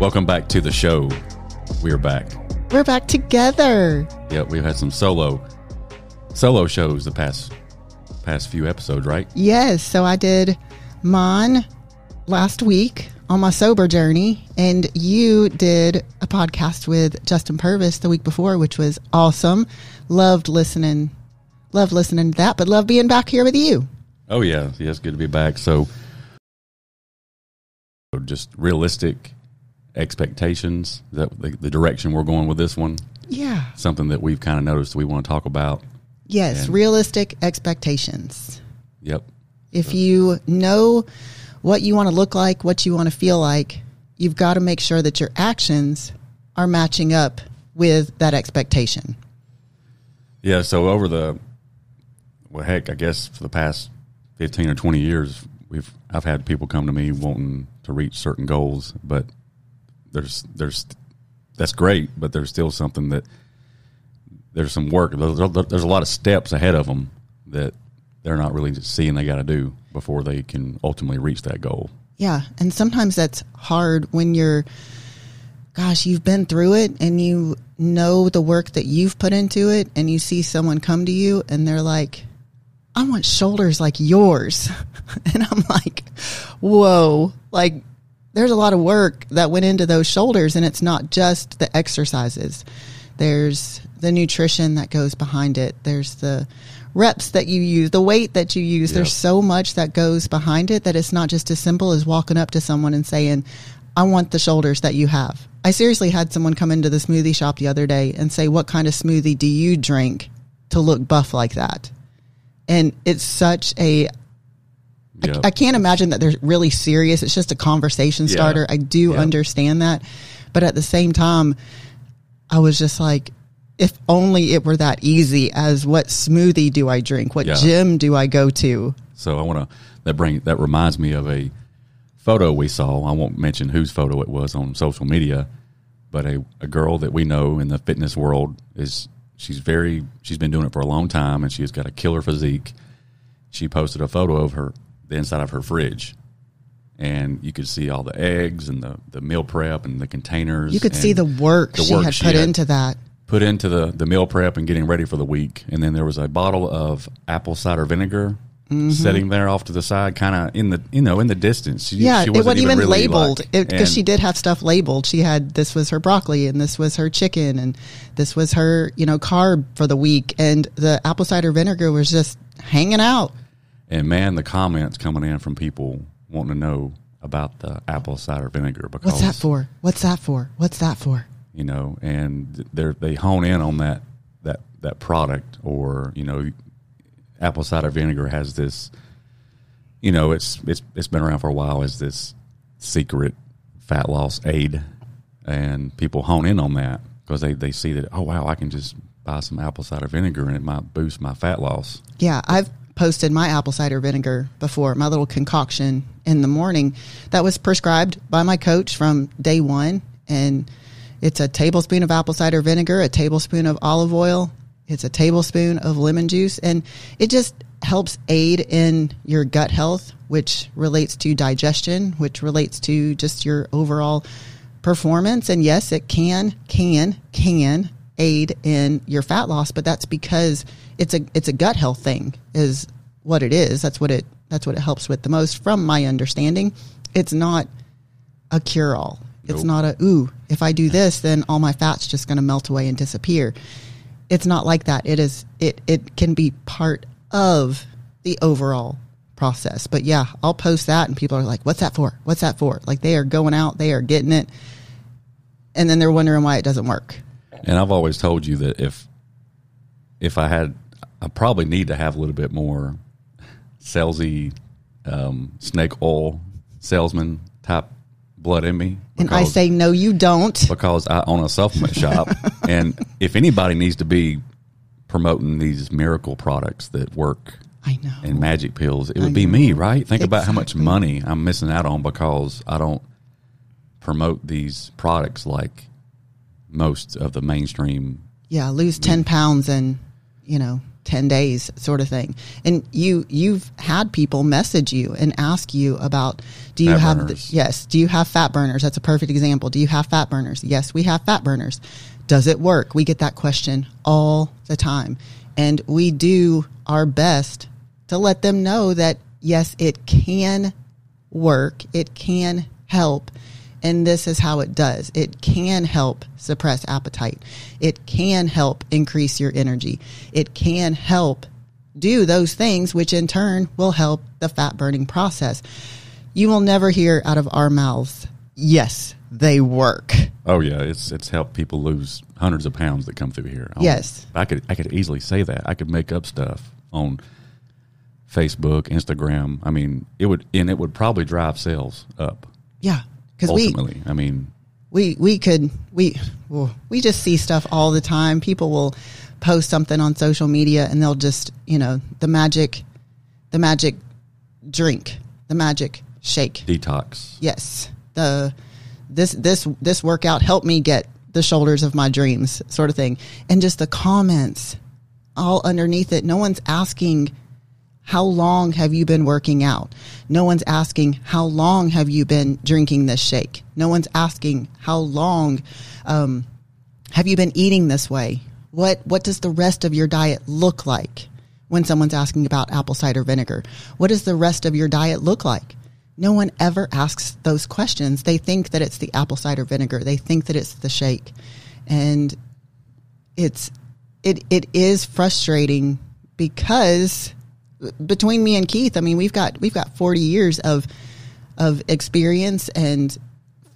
Welcome back to the show. We're back. We're back together. Yep, we've had some solo solo shows the past past few episodes, right? Yes. So I did mine last week on my sober journey, and you did a podcast with Justin Purvis the week before, which was awesome. Loved listening, loved listening to that, but love being back here with you. Oh yeah, yeah, it's good to be back. So, just realistic expectations Is that the, the direction we're going with this one. Yeah. Something that we've kind of noticed we want to talk about. Yes. And- realistic expectations. Yep. If you know what you want to look like, what you want to feel like, you've got to make sure that your actions are matching up with that expectation. Yeah. So over the well, heck, I guess for the past fifteen or twenty years, we've I've had people come to me wanting to reach certain goals, but there's there's that's great, but there's still something that there's some work. There's, a lot of steps ahead of them that they're not really seeing they got to do before they can ultimately reach that goal. Yeah. And sometimes that's hard when you're, gosh, you've been through it and you know the work that you've put into it, and you see someone come to you and they're like, I want shoulders like yours. and I'm like, whoa, like there's a lot of work that went into those shoulders, and it's not just the exercises. There's the nutrition that goes behind it. There's the reps that you use, the weight that you use. Yep. There's so much that goes behind it that it's not just as simple as walking up to someone and saying, I want the shoulders that you have. I seriously had someone come into the smoothie shop the other day and say, What kind of smoothie do you drink to look buff like that? And it's such a Yep. I can't imagine that they're really serious. It's just a conversation Yeah. starter. I do Yeah. understand that. But at the same time, I was just like, if only it were that easy as what smoothie do I drink? What Yeah. gym do I go to? So I want to that bring that reminds me of a photo we saw. I won't mention whose photo it was on social media, but a, a girl that we know in the fitness world is she's very she's been doing it for a long time and she's got a killer physique. She posted a photo of her the inside of her fridge. And you could see all the eggs and the, the meal prep and the containers. You could see the work the she work had she put had into that. put into the, the meal prep and getting ready for the week. And then there was a bottle of apple cider vinegar Mm-hmm. sitting there off to the side, kind of in the you know in the distance. She, Yeah, she it wasn't even, really, labeled because and- she did have stuff labeled. She had this was her broccoli and this was her chicken and this was her you know carb for the week and the apple cider vinegar was just hanging out. And man, the comments coming in from people wanting to know about the apple cider vinegar because What's that for? What's that for? What's that for? you know, and they they hone in on that that that product or you know, apple cider vinegar has this, you know, it's it's it's been around for a while as this secret fat loss aid, and people hone in on that because they they see that oh wow I can just buy some apple cider vinegar and it might boost my fat loss. Yeah, I've posted my apple cider vinegar before, my little concoction in the morning that was prescribed by my coach from day one. And it's a tablespoon of apple cider vinegar, a tablespoon of olive oil, it's a tablespoon of lemon juice. And it just helps aid in your gut health, which relates to digestion, which relates to just your overall performance. And yes, it can, can, can aid in your fat loss, but that's because it's a it's a gut health thing is what it is. That's what it that's what it helps with the most from my understanding. It's not a cure all. It's Nope. not a ooh, if I do this then all my fat's just going to melt away and disappear. It's not like that. It is it it can be part of the overall process. But yeah, I'll post that and people are like, "What's that for? What's that for?" Like they are going out, they are getting it. And then they're wondering why it doesn't work. And I've always told you that if if I had, I probably need to have a little bit more salesy, um, snake oil salesman type blood in me. And I say, no, you don't. because I own a supplement shop, and if anybody needs to be promoting these miracle products that work I know. and magic pills, it would I be me, right? Think about how much money I'm missing out on because I don't promote these products like most of the mainstream. yeah, lose 10 pounds and, you know, 10 days sort of thing. And you you've had people message you and ask you about do you Fat have the, yes do you have fat burners? That's a perfect example. Do you have fat burners? Yes we have fat burners. Does it work? We get that question all the time. And we do our best to let them know that yes it can work. It can help and this is how it does. It can help suppress appetite. It can help increase your energy. It can help do those things, which in turn will help the fat burning process. You will never hear out of our mouths, yes, they work. Oh yeah, it's it's helped people lose hundreds of pounds that come through here. I- Yes. I could I could easily say that. I could make up stuff on Facebook, Instagram. I mean, it would and it would probably drive sales up Yeah. Because we, ultimately. I mean, we we could we well, we just see stuff all the time. People will post something on social media and they'll just you know the magic, the magic drink, the magic shake. detox. Yes, the this this this workout helped me get the shoulders of my dreams, sort of thing, and just the comments all underneath it. No one's asking how long have you been working out? No one's asking how long have you been drinking this shake? No one's asking how long um, have you been eating this way? What what does the rest of your diet look like? When someone's asking about apple cider vinegar, what does the rest of your diet look like? No one ever asks those questions. They think that it's the apple cider vinegar. They think that it's the shake, and it's it it is frustrating because between me and Keith, I mean, we've got we've got 40 years of of experience and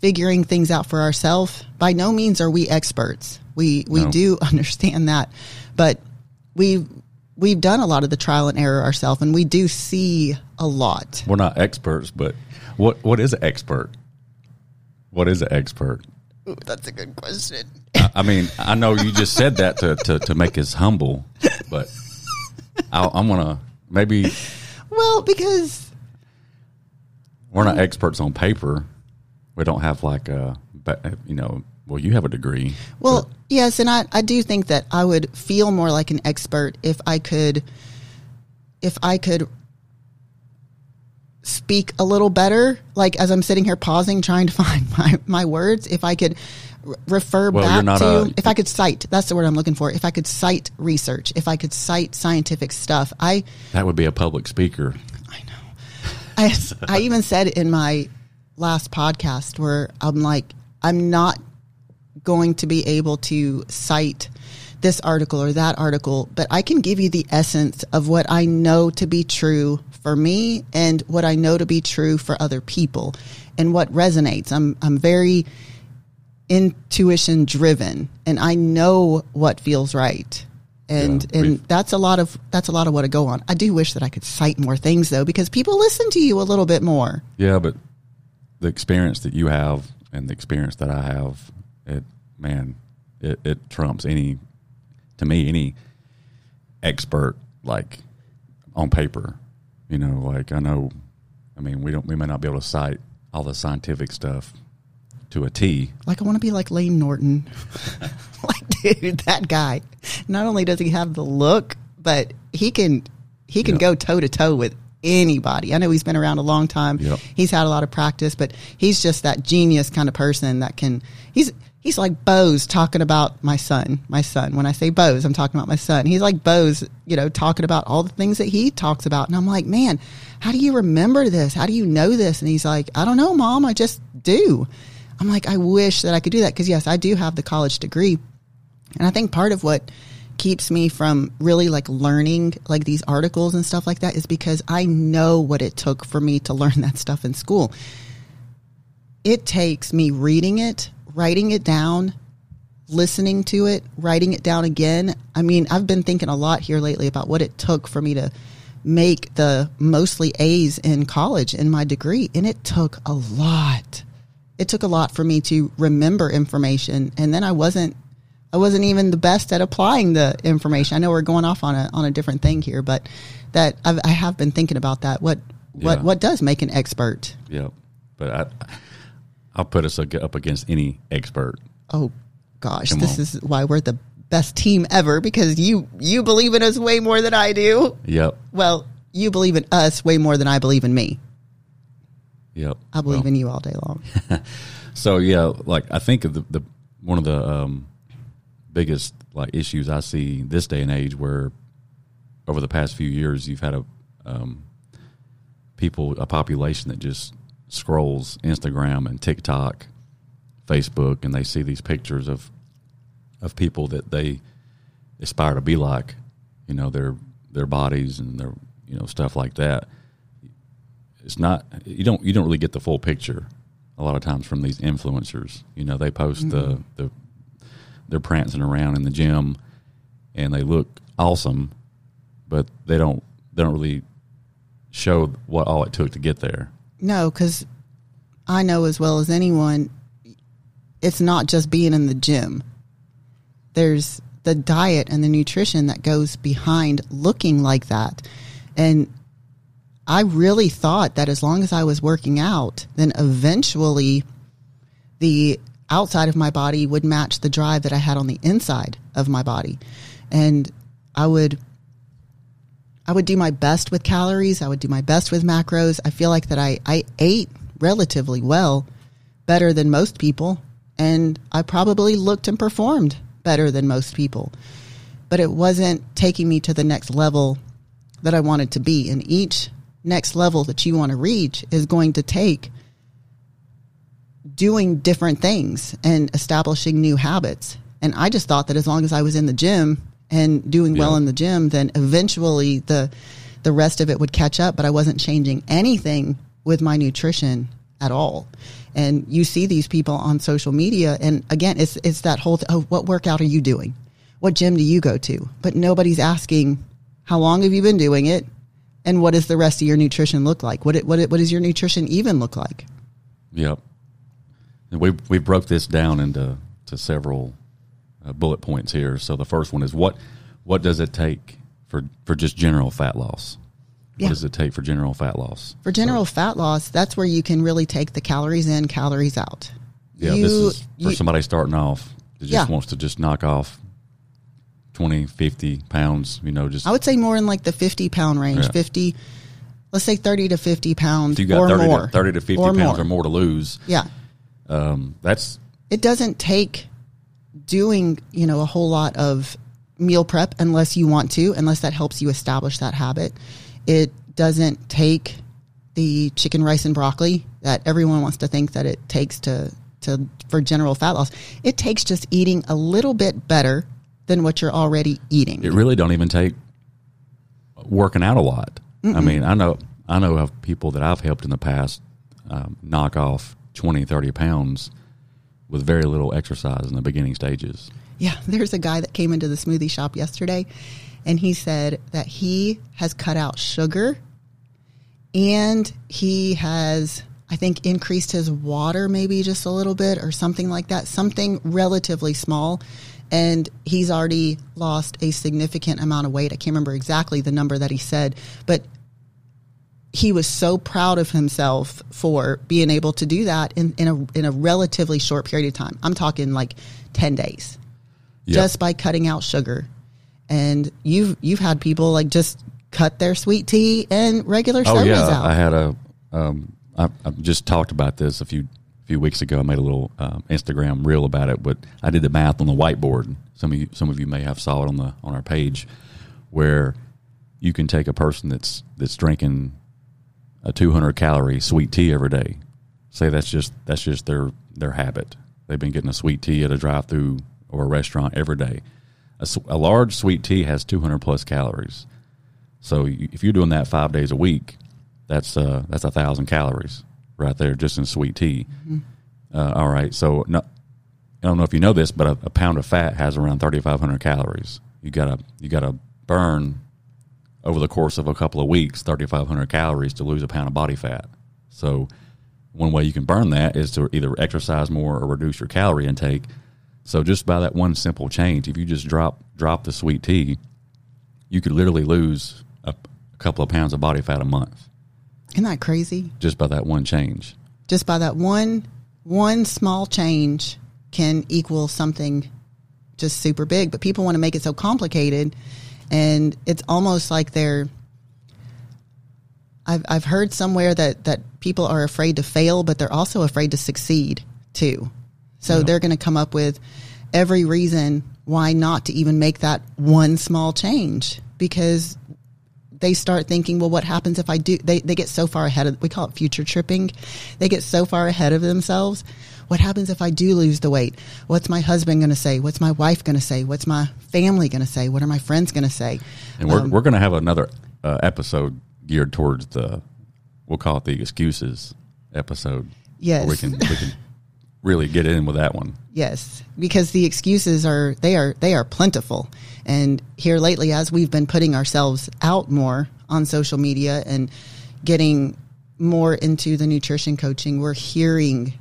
figuring things out for ourselves. By no means are we experts. We we No. do understand that, but we we've done a lot of the trial and error ourselves, and we do see a lot. We're not experts, but what what is an expert? What is an expert? Ooh, that's a good question. I, I mean, I know you just said that to, to, to make us humble, but I, I'm gonna maybe Well, because we're not experts on paper. We don't have like a, but you know, well, you have a degree. Well, yes, and I, I do think that I would feel more like an expert if I could if I could speak a little better, like as I'm sitting here pausing trying to find my, my words, if I could refer Well, back to a- if I could cite, that's the word I'm looking for. If I could cite research, if I could cite scientific stuff. I That would be a public speaker. I know. I I even said in my last podcast where I'm like, I'm not going to be able to cite this article or that article, but I can give you the essence of what I know to be true for me and what I know to be true for other people and what resonates. I'm I'm very intuition driven and I know what feels right. And Yeah, and that's a lot of that's a lot of what I go on. I do wish that I could cite more things though because people listen to you a little bit more. Yeah, but the experience that you have and the experience that I have, it man, it, it trumps any to me any expert like on paper. You know, like I know I mean we don't we may not be able to cite all the scientific stuff to a T. Like I want to be like Layne Norton. like dude, that guy. Not only does he have the look, but he can he can Yeah. go toe to toe with anybody. I know he's been around a long time. Yep. He's had a lot of practice, but he's just that genius kind of person that can he's he's like Bose talking about my son. My son. When I say Bose, I'm talking about my son. He's like Bose, you know, talking about all the things that he talks about. And I'm like, "Man, how do you remember this? How do you know this?" And he's like, "I don't know, mom. I just do." I'm like, I wish that I could do that because yes, I do have the college degree, and I think part of what keeps me from really like learning like these articles and stuff like that is because I know what it took for me to learn that stuff in school. It takes me reading it, writing it down, listening to it, writing it down again. I mean, I've been thinking a lot here lately about what it took for me to make the mostly A's in college in my degree, and it took a lot. It took a lot for me to remember information, and then I wasn't I wasn't even the best at applying the information. I know we're going off on a on a different thing here, but that I've, I have been thinking about that. What what Yeah. what does make an expert? Yep. But I I'll put us up against any expert. Oh gosh, Come this on. is why we're the best team ever because you you believe in us way more than I do. Yep. Well, you believe in us way more than I believe in me. Yep. I believe Well, in you all day long. So yeah, like I think the the one of the um, biggest like issues I see this day and age, where over the past few years you've had a um, people a population that just scrolls Instagram and TikTok, Facebook, and they see these pictures of of people that they aspire to be like, you know, their their bodies and their you know stuff like that. It's not you don't you don't really get the full picture a lot of times from these influencers. You know, they post the mm-hmm. the they're prancing around in the gym and they look awesome, but they don't they don't really show what all it took to get there. No, because I know as well as anyone, it's not just being in the gym. There's the diet and the nutrition that goes behind looking like that. And I really thought that as long as I was working out, then eventually the outside of my body would match the drive that I had on the inside of my body. And I would I would do my best with calories. I would do my best with macros. I feel like that I, I ate relatively well, better than most people, and I probably looked and performed better than most people. But it wasn't taking me to the next level that I wanted to be. And each next level that you want to reach is going to take doing different things and establishing new habits. And I just thought that as long as I was in the gym and doing well in the gym, then eventually the the rest of it would catch up. But I wasn't changing anything with my nutrition at all. And you see these people on social media, and again, it's it's that whole oh, what workout are you doing? What gym do you go to? But nobody's asking how long have you been doing it, and what does the rest of your nutrition look like? What it, what it, what does your nutrition even look like? Yep. And we we broke this down into to several uh, bullet points here. So the first one is what what does it take for for just general fat loss? Yeah. What does it take for general fat loss? For general fat loss, that's where you can really take the calories in, calories out. Yeah, You- this is for you- somebody starting off that just Yeah. wants to just knock off 20, 50 pounds, you know, just I would say more in like the 50 pound range, Yeah. 50, let's say 30 to 50 pounds if you got or 30 more. to, 30 to 50 or pounds more. or more to lose, Yeah. um, that's It doesn't take doing, you know, a whole lot of meal prep unless you want to, unless that helps you establish that habit. It doesn't take the chicken, rice, and broccoli that everyone wants to think that it takes to, to for general fat loss. It takes just eating a little bit better than what you're already eating. it really don't even take working out a lot. I mean, I know I know of people that I've helped in the past um, knock off 20, 30 pounds with very little exercise in the beginning stages. Yeah, there's a guy that came into the smoothie shop yesterday and he said that he has cut out sugar and he has I think increased his water maybe just a little bit or something like that, something relatively small and he's already lost a significant amount of weight. I can't remember exactly the number that he said, but he was so proud of himself for being able to do that in, in a in a relatively short period of time. I'm talking like ten days Yeah. just by cutting out sugar. And you've you've had people like just cut their sweet tea and regular Oh sodas yeah, out. I had a. Um, I, I just talked about this a few few weeks ago. I made a little um, Instagram reel about it, but I did the math on the whiteboard. Some of you, some of you may have saw it on the on our page, where you can take a person that's that's drinking a 200 calorie sweet tea every day. Say that's just that's just their their habit. They've been getting a sweet tea at a drive through or a restaurant every day. A large sweet tea has 200 plus calories. So if you're doing that five days a week, that's uh, that's a thousand calories right there just in sweet tea. Uh, all right, so no, I don't know if you know this, but a, a pound of fat has around 3,500 calories. You gotta you gotta burn over the course of a couple of weeks 3,500 calories to lose a pound of body fat. So one way you can burn that is to either exercise more or reduce your calorie intake. So just by that one simple change, if you just drop drop the sweet tea, you could literally lose a, a couple of pounds of body fat a month Isn't that crazy? just by that one change. Just by that one one small change can equal something just super big. But people want to make it so complicated, and it's almost like they're. I've I've heard somewhere that that people are afraid to fail, but they're also afraid to succeed too. So Yeah. they're going to come up with every reason why not to even make that one small change because they start thinking, well, what happens if I do? They, they get so far ahead of, we call it future tripping. They get so far ahead of themselves. What happens if I do lose the weight? What's my husband going to say? What's my wife going to say? What's my family going to say? What are my friends going to say? And we're Um, we're going to have another uh, episode geared towards the we'll call it the excuses episode. Yes. we can we can really get in with that one. Yes, because the excuses are they are they are plentiful. And here lately as we've been putting ourselves out more on social media and getting more into the nutrition coaching, we're hearing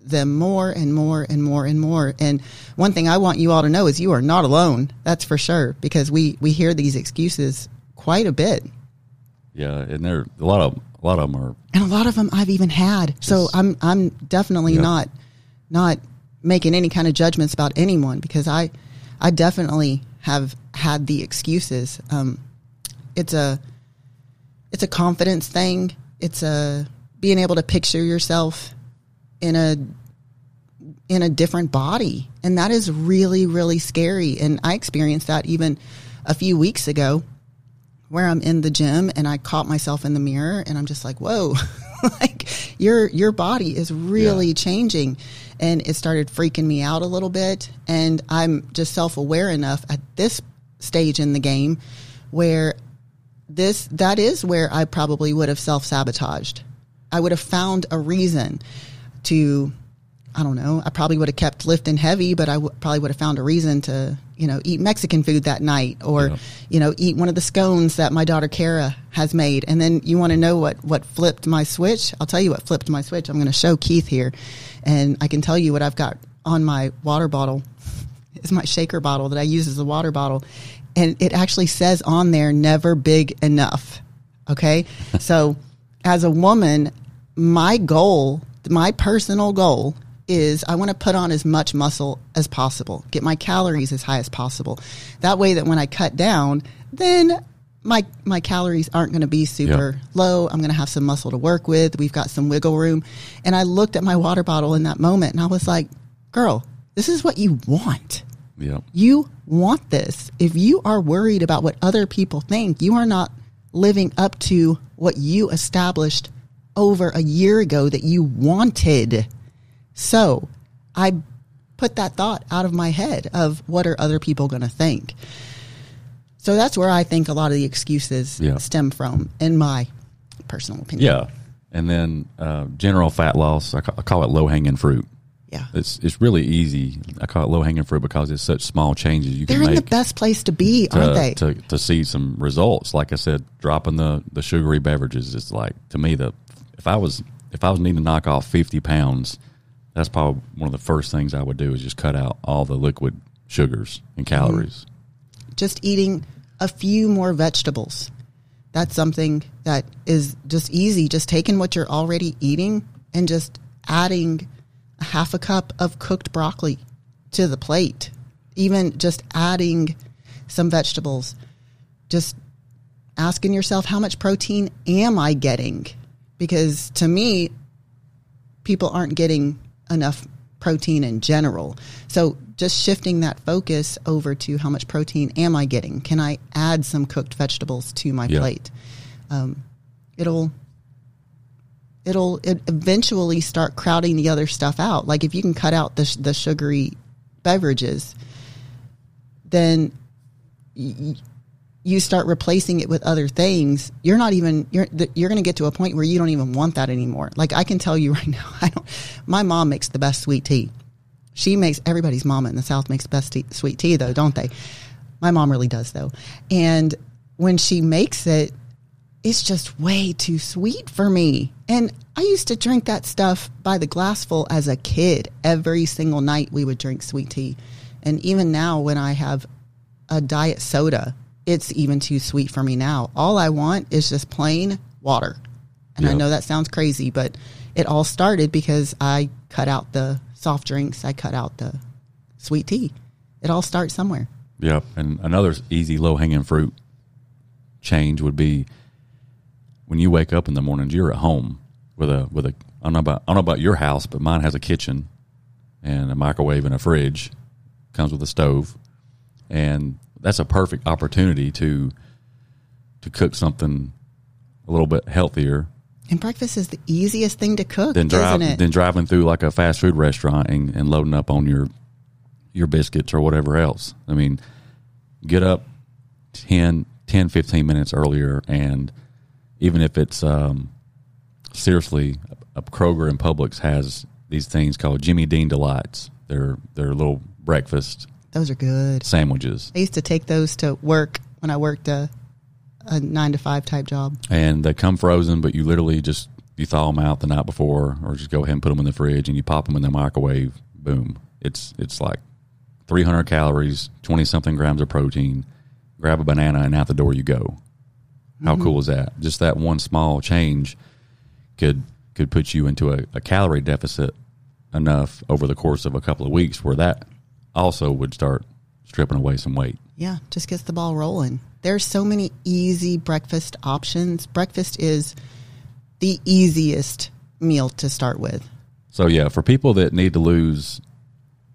them more and more and more and more. And one thing I want you all to know is you are not alone. That's for sure because we we hear these excuses quite a bit. Yeah, and there a lot of a lot of them are and a lot of them I've even had. so I'm I'm definitely Yeah. not not making any kind of judgments about anyone because I I definitely have had the excuses. Um, it's a it's a confidence thing. It's a being able to picture yourself in a in a different body, and that is really really scary. And I experienced that even a few weeks ago where I'm in the gym and I caught myself in the mirror and I'm just like, whoa, like your your body is really Yeah. changing. And it started freaking me out a little bit. And I'm just self aware enough at this stage in the game where this that is where I probably would have self sabotaged. I would have found a reason to I don't know. I probably would have kept lifting heavy, but I w- probably would have found a reason to, you know, eat Mexican food that night or, Yeah. you know, eat one of the scones that my daughter Kara has made. And then you want to know what, what flipped my switch? I'll tell you what flipped my switch. I'm going to show Keith here and I can tell you what I've got on my water bottle. It's my shaker bottle that I use as a water bottle. And it actually says on there, never big enough. Okay. so as a woman, my goal, my personal goal is I want to put on as much muscle as possible, get my calories as high as possible. That way that when I cut down, then my my calories aren't going to be super Yeah. low. I'm going to have some muscle to work with. We've got some wiggle room. And I looked at my water bottle in that moment and I was like, "Girl, this is what you want." yeah. You want this. If you are worried about what other people think, you are not living up to what you established over a year ago that you wanted. So I put that thought out of my head of what are other people going to think. So that's where I think a lot of the excuses Yeah. stem from, in my personal opinion. Yeah, and then uh, general fat loss. I ca- I call it low hanging fruit. Yeah. It's it's really easy. I call it low hanging fruit because it's such small changes you They're can in the best place to be, to, aren't they? to to see some results. Like I said, dropping the the sugary beverages is like to me the if I was if I was needing to knock off fifty pounds, that's probably one of the first things I would do is just cut out all the liquid sugars and calories. just eating a few more vegetables. That's something that is just easy. Just taking what you're already eating and just adding a half a cup of cooked broccoli to the plate. Even just adding some vegetables. Just asking yourself, how much protein am I getting? Because to me, people aren't getting enough protein in general. So just shifting that focus over to how much protein am I getting? Can I add some cooked vegetables to my Yeah. plate? Um, it'll it'll it eventually start crowding the other stuff out. Like if you can cut out the the sugary beverages, then y- you start replacing it with other things, you're not even you're you're going to get to a point where you don't even want that anymore. Like I can tell you right now, I don't. My mom makes the best sweet tea. She makes everybody's mama in the South makes best tea, sweet tea though, don't they? My mom really does though, and when she makes it, it's just way too sweet for me. And I used to drink that stuff by the glassful as a kid. Every single night we would drink sweet tea. And even now when I have a diet soda, it's even too sweet for me now. All I want is just plain water. And I know that sounds crazy, but it all started because I cut out the soft drinks, I cut out the sweet tea. it all starts somewhere. Yep. And another easy low hanging fruit change would be when you wake up in the mornings, you're at home with a with a I don't know about I don't know about your house, but mine has a kitchen and a microwave and a fridge. Comes with a stove. And that's a perfect opportunity to to cook something a little bit healthier And breakfast is the easiest thing to cook, than drive isn't it? than driving through like a fast food restaurant and, and loading up on your your biscuits or whatever else. I mean, get up 10, 10 15 minutes earlier and even if it's um, seriously a Kroger and Publix has these things called Jimmy Dean delights. They're they're little breakfast Those are good. sandwiches I used to take those to work when I worked a, a nine to five type job. and they come frozen, but you literally just you thaw them out the night before, or just go ahead and put them in the fridge and you pop them in the microwave. Boom! It's it's like 300 calories, 20 something grams of protein. Grab a banana and out the door you go. How mm-hmm. cool is that? Just that one small change could could put you into a, a calorie deficit enough over the course of a couple of weeks where that also would start stripping away some weight. Yeah, just gets the ball rolling. There's so many easy breakfast options. Breakfast is the easiest meal to start with. So yeah, for people that need to lose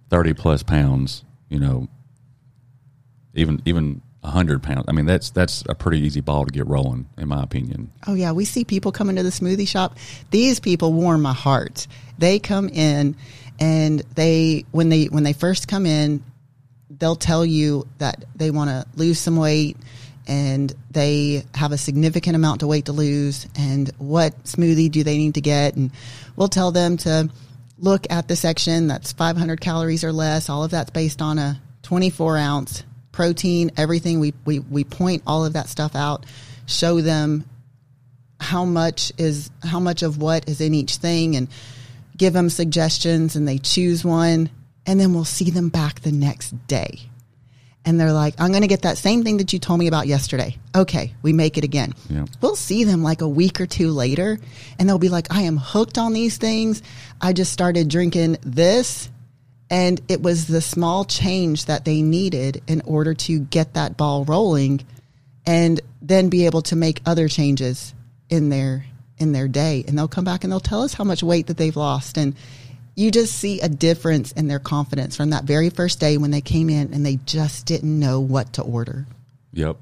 thirty plus pounds, you know, even even hundred pounds. I mean, that's that's a pretty easy ball to get rolling, in my opinion. Oh yeah, we see people coming to the smoothie shop. These people warm my heart. They come in and they when they when they first come in, they'll tell you that they want to lose some weight and they have a significant amount of weight to lose. And what smoothie do they need to get? And we'll tell them to look at the section that's 500 calories or less. All of that's based on a 24 ounce protein. Everything we, we, we point all of that stuff out show them how much is how much of what is in each thing. And give them suggestions and they choose one and then we'll see them back the next day. And they're like i'm going to get that same thing that you told me about yesterday. Okay we make it again. We'll see them like a week or two later and they'll be like i am hooked on these things. I just started drinking this and it was the small change that they needed in order to get that ball rolling and then be able to make other changes in their in their day and they'll come back and they'll tell us how much weight that they've lost and you just see a difference in their confidence from that very first day when they came in and they just didn't know what to order Yep.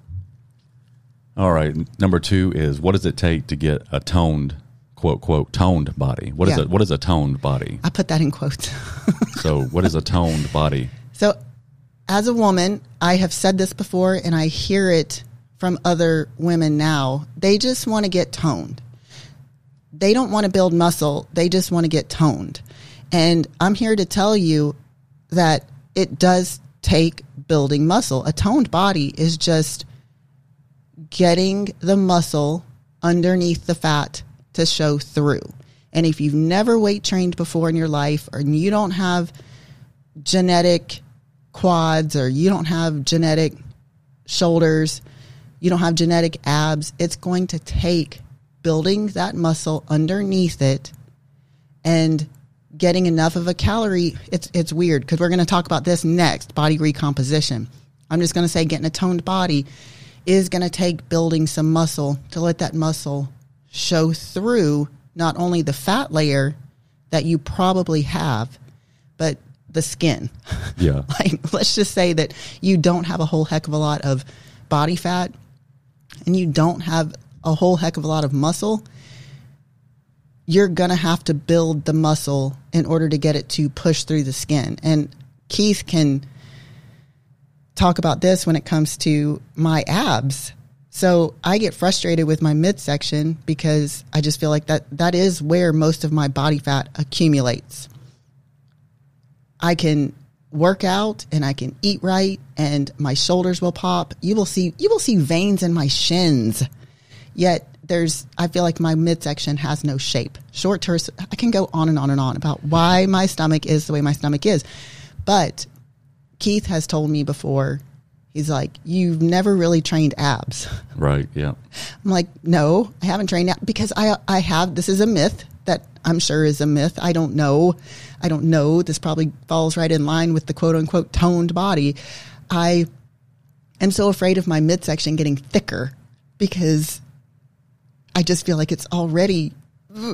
All right. Number two is what does it take to get a toned quote quote toned body? What is Yeah. it? What is a toned body? i put that in quotes So what is a toned body? So, as a woman, I have said this before and I hear it from other women now. They just want to get toned. They don't want to build muscle, they just want to get toned. And I'm here to tell you that it does take building muscle. A toned body is just getting the muscle underneath the fat to show through. And if you've never weight trained before in your life or you don't have genetic quads or you don't have genetic shoulders, you don't have genetic abs, it's going to take building that muscle underneath it and getting enough of a calorie. It's it's weird because we're going to talk about this next, body recomposition. I'm just going to say getting a toned body is going to take building some muscle to let that muscle show through not only the fat layer that you probably have, but the skin. Yeah. like let's just say that you don't have a whole heck of a lot of body fat and you don't have a whole heck of a lot of muscle you're going to have to build the muscle in order to get it to push through the skin and keith can talk about this when it comes to my abs so i get frustrated with my midsection because i just feel like that that is where most of my body fat accumulates I can work out and I can eat right and my shoulders will pop. You will see you will see veins in my shins. Yet there's I feel like my midsection has no shape. Short term I can go on and on and on about why my stomach is the way my stomach is. But Keith has told me before, he's like, You've never really trained abs. Right. Yeah. I'm like, no, I haven't trained abs because I I have this is a myth that I'm sure is a myth. I don't know. I don't know. This probably falls right in line with the quote unquote toned body. I am so afraid of my midsection getting thicker because I just feel like it's already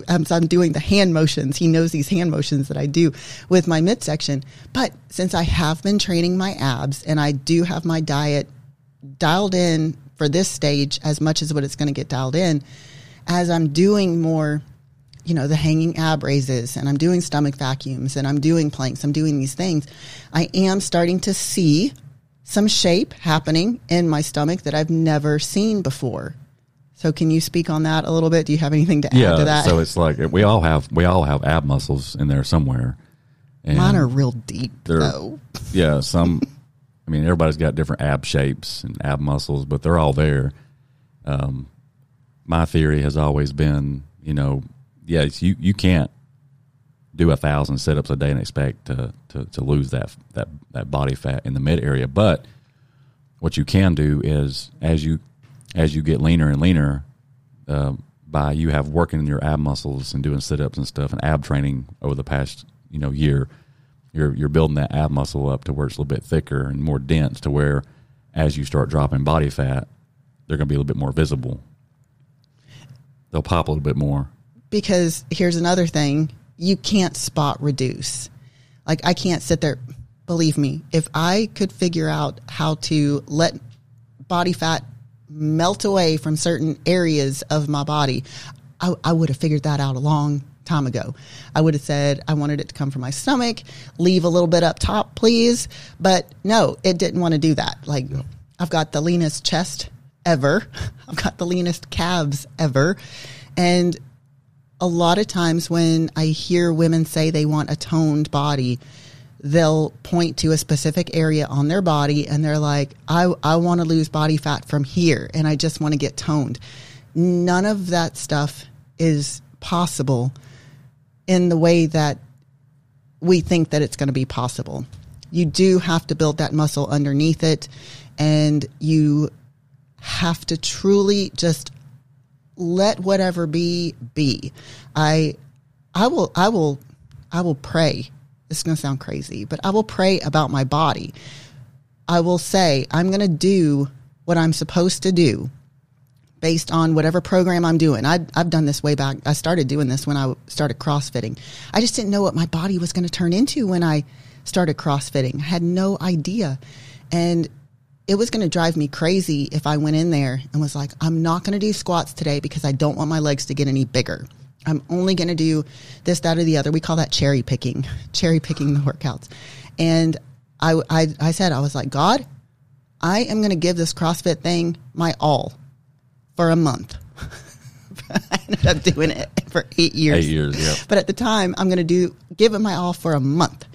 I'm, I'm doing the hand motions. He knows these hand motions that I do with my midsection. But since I have been training my abs and I do have my diet dialed in for this stage as much as what it's going to get dialed in, as I'm doing more, you know, the hanging ab raises and I'm doing stomach vacuums and I'm doing planks, I'm doing these things, I am starting to see some shape happening in my stomach that I've never seen before. So can you speak on that a little bit? Do you have anything to add yeah, to that? so it's like we all have we all have ab muscles in there somewhere. And Mine are real deep though. Yeah, some. I mean, everybody's got different ab shapes and ab muscles, but they're all there. Um, my theory has always been, you know, yes, you you can't do a thousand sit-ups a day and expect to, to, to lose that that that body fat in the mid area, but what you can do is as you as you get leaner and leaner, uh, by you have working your ab muscles and doing sit-ups and stuff and ab training over the past you know year, you're you're building that ab muscle up to where it's a little bit thicker and more dense to where as you start dropping body fat, they're going to be a little bit more visible. They'll pop a little bit more. because here's another thing you can't spot reduce like i can't sit there believe me if i could figure out how to let body fat melt away from certain areas of my body i, I would have figured that out a long time ago. I would have said i wanted it to come from my stomach leave a little bit up top please. But no it didn't want to do that. Like i've got the leanest chest ever. I've got the leanest calves ever. And a lot of times when I hear women say they want a toned body, they'll point to a specific area on their body and they're like, I, I want to lose body fat from here and I just want to get toned. None of that stuff is possible in the way that we think that it's going to be possible. You do have to build that muscle underneath it and you have to truly just let whatever be be. I I will I will I will pray. This is going to sound crazy, but I will pray about my body. I will say I'm going to do what I'm supposed to do based on whatever program I'm doing. I, I've done this way back. I started doing this when I started CrossFitting. I just didn't know what my body was going to turn into when I started CrossFitting. I had no idea. And it was going to drive me crazy if I went in there and was like, I'm not going to do squats today because I don't want my legs to get any bigger. I'm only going to do this, that, or the other. We call that cherry picking, cherry picking the workouts. And I, I, I said, I was like, God, I am going to give this CrossFit thing my all for a month. I ended up doing it for eight years. Eight years, yeah. But at the time, I'm going to do give it my all for a month,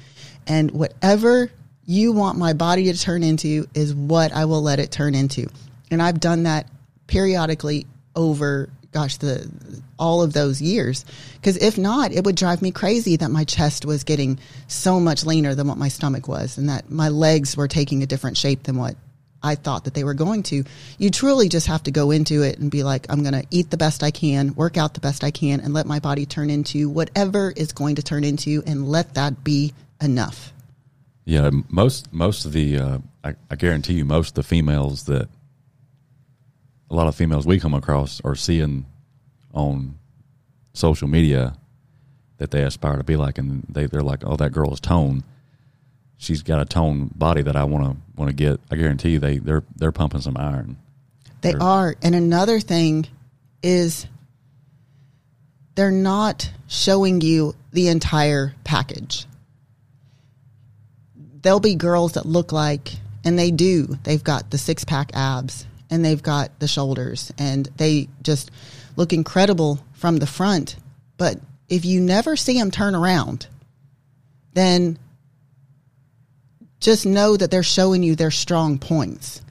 and whatever you want my body to turn into is what I will let it turn into. And I've done that periodically over, gosh, the all of those years. Because if not, it would drive me crazy that my chest was getting so much leaner than what my stomach was, and that my legs were taking a different shape than what I thought that they were going to. You truly just have to go into it and be like, I'm going to eat the best I can, work out the best I can, and let my body turn into whatever it's going to turn into, and let that be enough. Yeah, most most of the uh, I, I guarantee you most of the females that a lot of females we come across are seeing on social media that they aspire to be like, and they they're like, oh, that girl is toned. She's got a toned body that I want to want to get. I guarantee you they they're they're pumping some iron. They Sure. are. And another thing is they're not showing you the entire package. There'll be girls that look like, and they do, they've got the six pack abs and they've got the shoulders and they just look incredible from the front. But if you never see them turn around, then just know that they're showing you their strong points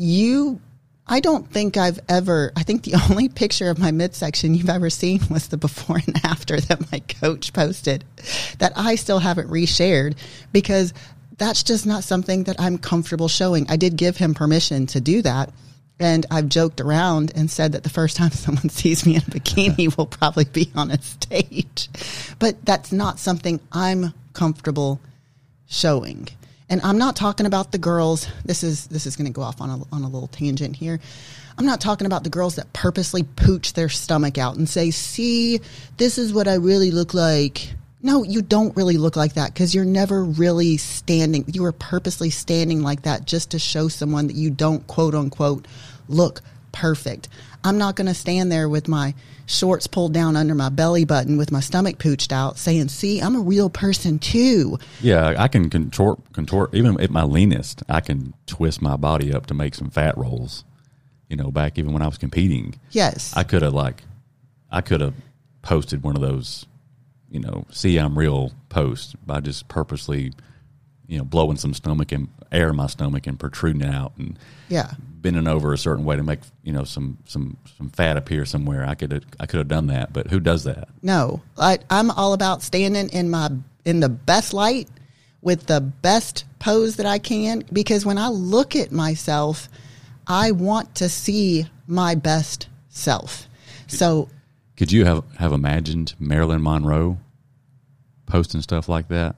you I don't think I've ever I think the only picture of my midsection you've ever seen was the before and after that my coach posted that I still haven't reshared because that's just not something that I'm comfortable showing. I did give him permission to do that And I've joked around and said that the first time someone sees me in a bikini will probably be on a stage. But that's not something I'm comfortable showing. And I'm not talking about the girls. This is this is going to go off on a on a little tangent here. I'm not talking about the girls that purposely pooch their stomach out and say, "See, this is what I really look like." No, you don't really look like that because you're never really standing. You are purposely standing like that just to show someone that you don't quote unquote look perfect. I'm not going to stand there with my shorts pulled down under my belly button with my stomach pooched out saying, see, I'm a real person too. Yeah, I can contort, contort, even at my leanest, I can twist my body up to make some fat rolls. You know, back even when I was competing. Yes. I could have, like, I could have posted one of those, you know, see, I'm real post by just purposely, you know, blowing some stomach and air in my stomach and protruding it out and, yeah bending over a certain way to make you know some some some fat appear somewhere. I could I could have done that, but who does that? No, I, I'm all about standing in my in the best light with the best pose that I can because when I look at myself, I want to see my best self. So, could you have have imagined Marilyn Monroe posting stuff like that?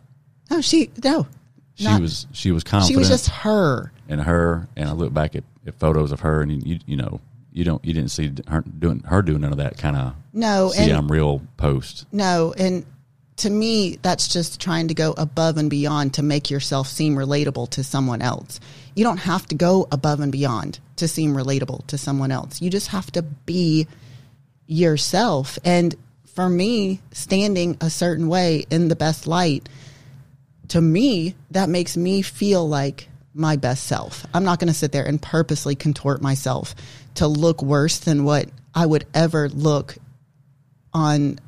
No, she no. She not, was she was confident. She was just her and her. And I look back at, at photos of her, and you you know you don't you didn't see her doing her doing none of that kind of no. See, and, I'm real post. No, and to me, that's just trying to go above and beyond to make yourself seem relatable to someone else. You don't have to go above and beyond to seem relatable to someone else. You just have to be yourself. And for me, standing a certain way in the best light, to me, that makes me feel like my best self. I'm not going to sit there and purposely contort myself to look worse than what I would ever look on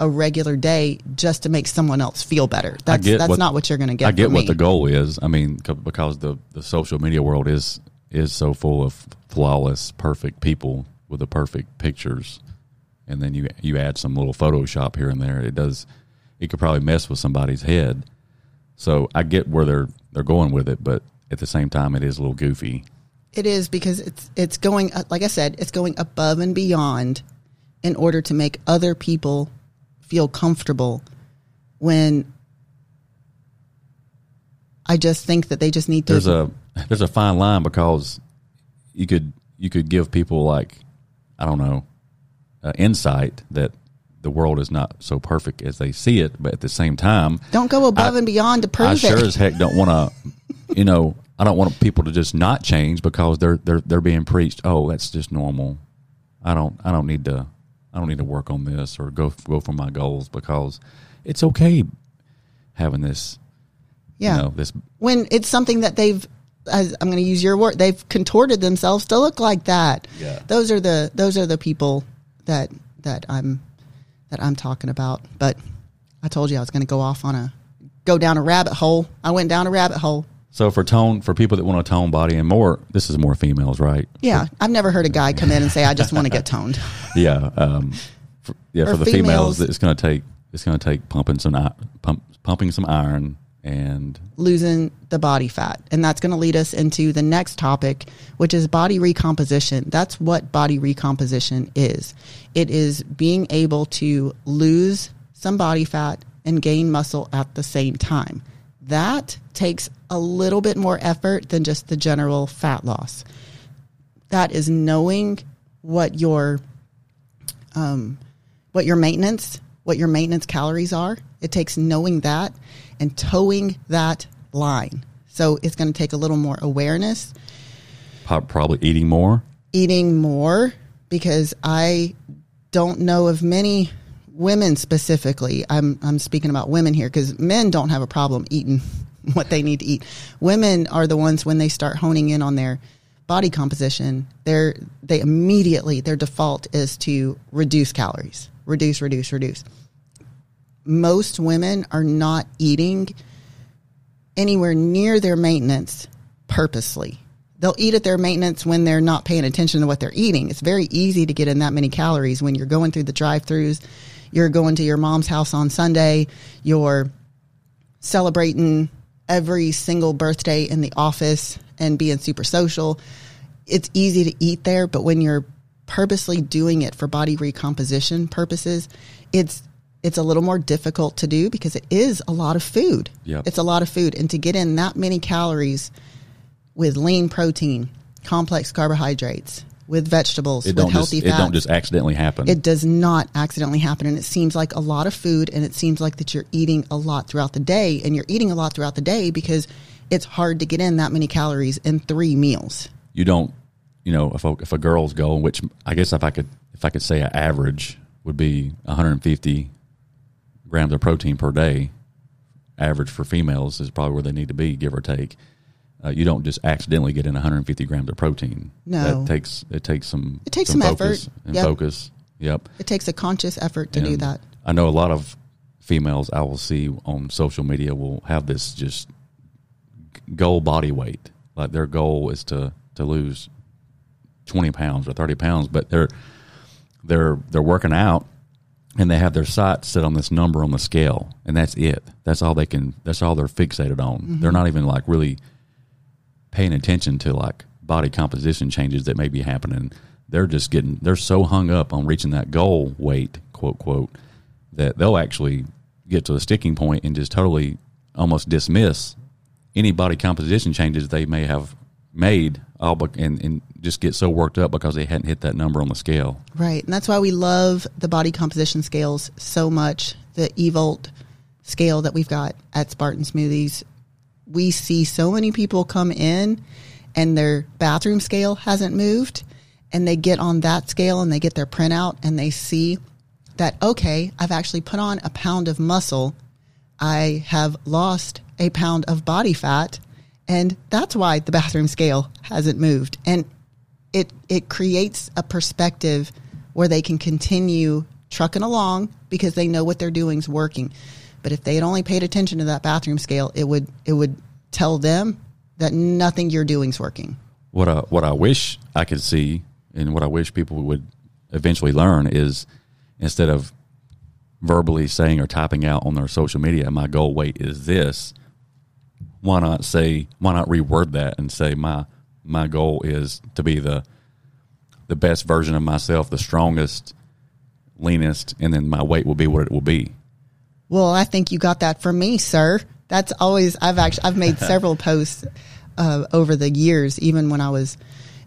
a regular day just to make someone else feel better. That's that's what, not what you're going to get. I get what the goal is. I mean, because the the social media world is is so full of flawless, perfect people with the perfect pictures, and then you you add some little Photoshop here and there. It does. It could probably mess with somebody's head. So I get where they're they're going with it, but at the same time, it is a little goofy. It is because it's it's going uh, like I said, it's going above and beyond in order to make other people feel comfortable when I just think that they just need to There's a there's a fine line because you could you could give people like I don't know uh, insight that the world is not so perfect as they see it, but at the same time, don't go above I, and beyond to prove I it. sure as heck don't want to, you know, I don't want people to just not change because they're they're they're being preached. Oh, that's just normal. I don't I don't need to I don't need to work on this or go go for my goals because it's okay having this. Yeah, you know, this when it's something that they've. As I'm going to use your word. They've contorted themselves to look like that. Yeah. Those are the those are the people that that I'm that I'm talking about. But I told you I was going to go off on a go down a rabbit hole. I went down a rabbit hole. So for tone, for people that want a tone body and more, this is more females, right? Yeah, I've never heard a guy come in and say, "I just want to get toned." Yeah, um, for, yeah. Or for the females, females, it's going to take it's going to take pumping some pump, pumping some iron and losing the body fat, and that's going to lead us into the next topic, which is body recomposition. That's what body recomposition is. It is being able to lose some body fat and gain muscle at the same time. That takes a little bit more effort than just the general fat loss. That is knowing what your um, what your maintenance what your maintenance calories are. It takes knowing that and toeing that line. So it's going to take a little more awareness. Probably eating more. Eating more because I don't know of many women specifically. I'm I'm speaking about women here because men don't have a problem eating what they need to eat. Women are the ones when they start honing in on their body composition, they're they immediately their default is to reduce calories. Reduce, reduce, reduce. Most women are not eating anywhere near their maintenance purposely. They'll eat at their maintenance when they're not paying attention to what they're eating. It's very easy to get in that many calories when you're going through the drive-throughs, you're going to your mom's house on Sunday, you're celebrating every single birthday in the office and being super social, it's easy to eat there, but when you're purposely doing it for body recomposition purposes, it's it's a little more difficult to do because it is a lot of food. Yep. It's a lot of food. And to get in that many calories with lean protein, complex carbohydrates, with vegetables, It with healthy just it don't just accidentally happen. It does not accidentally happen. And it seems like a lot of food, and it seems like that you're eating a lot throughout the day. And you're eating a lot throughout the day because it's hard to get in that many calories in three meals. you don't you know if a, if a girl's goal which i guess if i could if i could say an average would be 150 grams of protein per day average for females is probably where they need to be give or take uh, you don't just accidentally get in 150 grams of protein No. that takes it takes some It takes some focus effort. and Yep. focus yep It takes a conscious effort to do that. I know a lot of females I will see on social media will have this just goal body weight. Like their goal is to to lose twenty pounds or thirty pounds, but they're they're they're working out and they have their sights set on this number on the scale, and that's it. That's all they can. That's all they're fixated on. Mm-hmm. They're not even like really paying attention to like body composition changes that may be happening. They're just getting. They're so hung up on reaching that goal weight, quote quote, that they'll actually get to a sticking point and just totally almost dismiss any body composition changes they may have made all bec- and, and just get so worked up because they hadn't hit that number on the scale. Right. And that's why we love the body composition scales so much. The Evolt scale that we've got at Spartan Smoothies. We see so many people come in and their bathroom scale hasn't moved and they get on that scale and they get their printout and they see that okay, I've actually put on a pound of muscle. I have lost a pound of body fat and that's why the bathroom scale hasn't moved. And it it creates a perspective where they can continue trucking along because they know what they're doing is working. But if they had only paid attention to that bathroom scale, it would it would tell them that nothing you're doing is working. What I what I wish I could see, and what I wish people would eventually learn is instead of verbally saying or typing out on their social media, my goal weight is this. Why not say? Why not reword that and say my my goal is to be the the best version of myself, the strongest, leanest, and then my weight will be what it will be. Well, I think you got that from me, sir. That's always I've actually I've made several posts uh, over the years, even when I was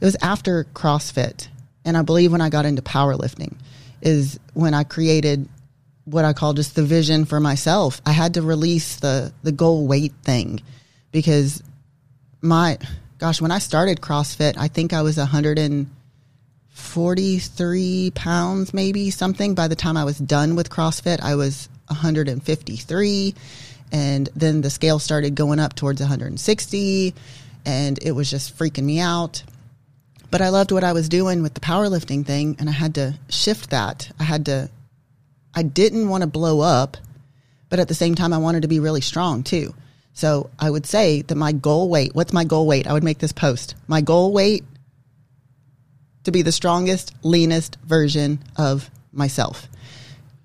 it was after CrossFit, and I believe when I got into powerlifting is when I created what I call just the vision for myself. I had to release the the goal weight thing because my gosh, when I started CrossFit, I think I was 143 pounds, maybe something. By the time I was done with CrossFit, I was 153. And then the scale started going up towards 160, and it was just freaking me out. But I loved what I was doing with the powerlifting thing, and I had to shift that. I had to, I didn't want to blow up, but at the same time, I wanted to be really strong too. So I would say that my goal weight, what's my goal weight? I would make this post. My goal weight to be the strongest, leanest version of myself.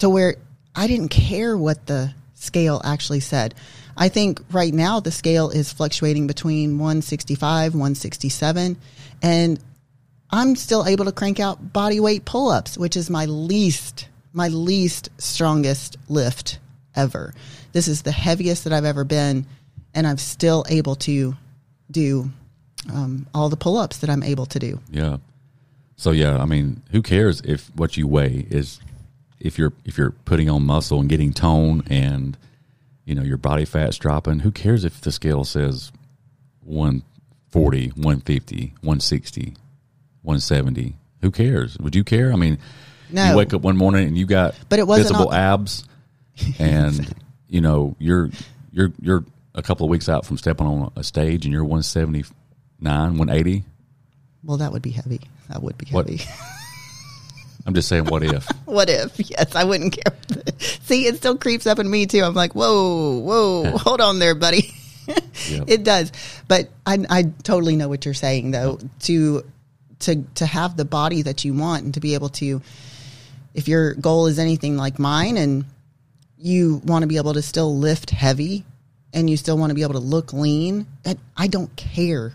To where I didn't care what the scale actually said. I think right now the scale is fluctuating between 165, 167, and I'm still able to crank out body weight pull ups, which is my least, my least strongest lift ever. This is the heaviest that I've ever been, and I'm still able to do um, all the pull ups that I'm able to do. Yeah. So yeah, I mean, who cares if what you weigh is if you're if you're putting on muscle and getting tone and you know your body fat's dropping, who cares if the scale says 140, 150, 160, 170? Who cares? Would you care? I mean, No. you wake up one morning and you got But it wasn't visible all- abs and you know, you're you're you're a couple of weeks out from stepping on a stage and you're 179, 180. Well, that would be heavy. That would be What- heavy. I'm just saying what if. what if? Yes, I wouldn't care. See, it still creeps up in me too. I'm like, whoa, whoa, hold on there, buddy. Yep. It does, but I, I totally know what you're saying though. To to to have the body that you want and to be able to, if your goal is anything like mine, and you want to be able to still lift heavy, and you still want to be able to look lean, I don't care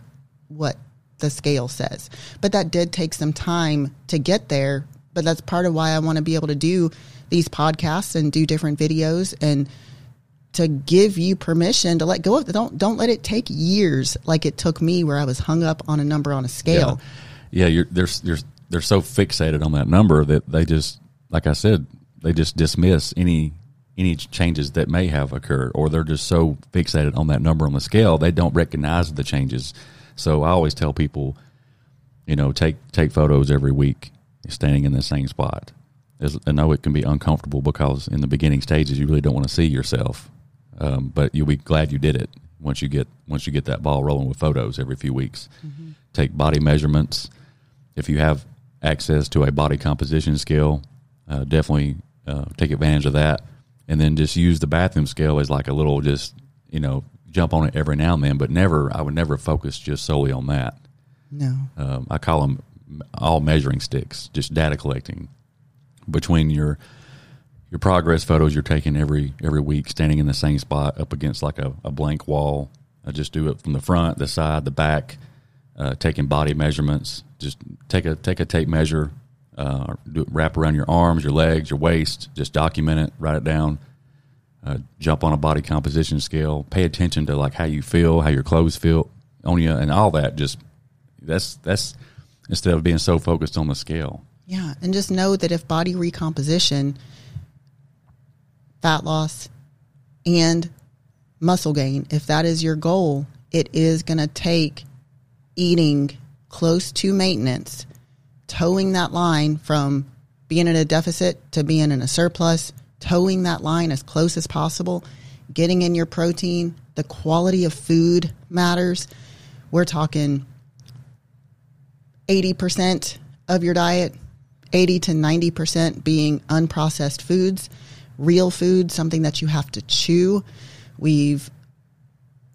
what the scale says. But that did take some time to get there. But that's part of why I want to be able to do these podcasts and do different videos and to give you permission to let go of it. Don't don't let it take years like it took me where I was hung up on a number on a scale. Yeah, yeah they're, they're, they're so fixated on that number that they just, like I said, they just dismiss any any changes that may have occurred, or they're just so fixated on that number on the scale they don't recognize the changes. So I always tell people, you know, take take photos every week, standing in the same spot. As, I know it can be uncomfortable because in the beginning stages you really don't want to see yourself, um, but you'll be glad you did it once you get once you get that ball rolling with photos every few weeks. Mm-hmm. Take body measurements. If you have access to a body composition scale, uh, definitely uh, take advantage of that and then just use the bathroom scale as like a little just you know jump on it every now and then, but never I would never focus just solely on that. No, um, I call them all measuring sticks, just data collecting between your your progress photos you're taking every every week, standing in the same spot up against like a, a blank wall. I just do it from the front, the side, the back, uh, taking body measurements. Just take a take a tape measure uh, do, wrap around your arms, your legs, your waist. Just document it, write it down. Uh, jump on a body composition scale. Pay attention to like how you feel, how your clothes feel on you, and all that. Just that's that's instead of being so focused on the scale. Yeah, and just know that if body recomposition, fat loss, and muscle gain, if that is your goal, it is going to take eating close to maintenance toeing that line from being in a deficit to being in a surplus, toeing that line as close as possible, getting in your protein, the quality of food matters. We're talking 80% of your diet, 80 to 90% being unprocessed foods, real food, something that you have to chew. We've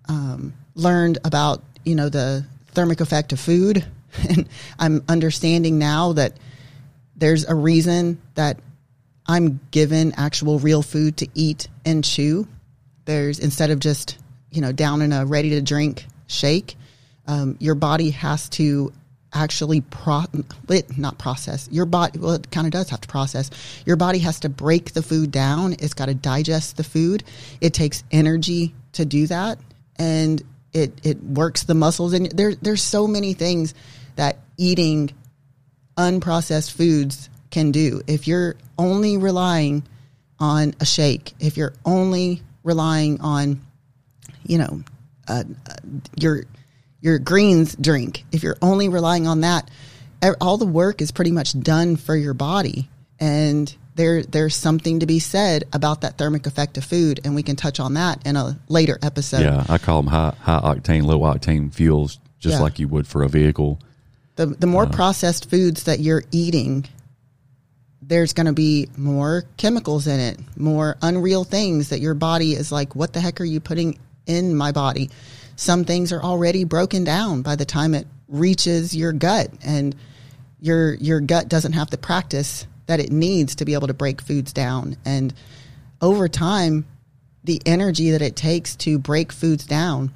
um, learned about, you know, the thermic effect of food And I'm understanding now that there's a reason that I'm given actual real food to eat and chew. There's instead of just, you know, down in a ready to drink shake, um, your body has to actually pro it not process your body well it kind of does have to process. Your body has to break the food down. It's got to digest the food. It takes energy to do that and it it works the muscles and there there's so many things that eating unprocessed foods can do. If you're only relying on a shake, if you're only relying on, you know, uh, uh, your your greens drink, if you're only relying on that, all the work is pretty much done for your body, and there there's something to be said about that thermic effect of food, and we can touch on that in a later episode. Yeah, I call them high high octane, low octane fuels, just yeah. like you would for a vehicle. The the more uh, processed foods that you're eating, there's going to be more chemicals in it, more unreal things that your body is like, what the heck are you putting in my body? Some things are already broken down by the time it reaches your gut, and your your gut doesn't have the practice that it needs to be able to break foods down. And over time, the energy that it takes to break foods down,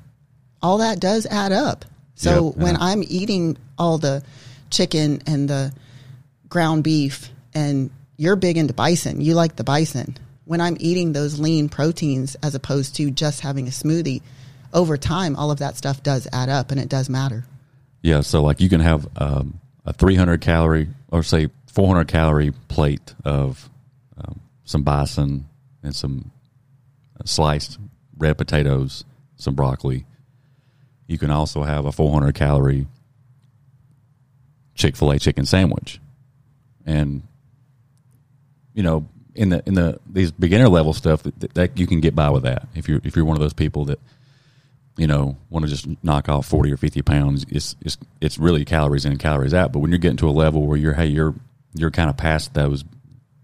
all that does add up. So when yeah. I'm eating all the chicken and the ground beef, and you're big into bison, you like the bison. When I'm eating those lean proteins as opposed to just having a smoothie, over time, all of that stuff does add up and it does matter. Yeah. So, like, you can have um, a 300 calorie or say 400 calorie plate of um, some bison and some sliced red potatoes, some broccoli you can also have a 400 calorie Chick fil A chicken sandwich. And, you know, in the in the these beginner level stuff that, that, you can get by with that if you're if you're one of those people that you know want to just knock off 40 or 50 pounds it's it's it's really calories in and calories out but when you're getting to a level where you're hey you're you're kind of past those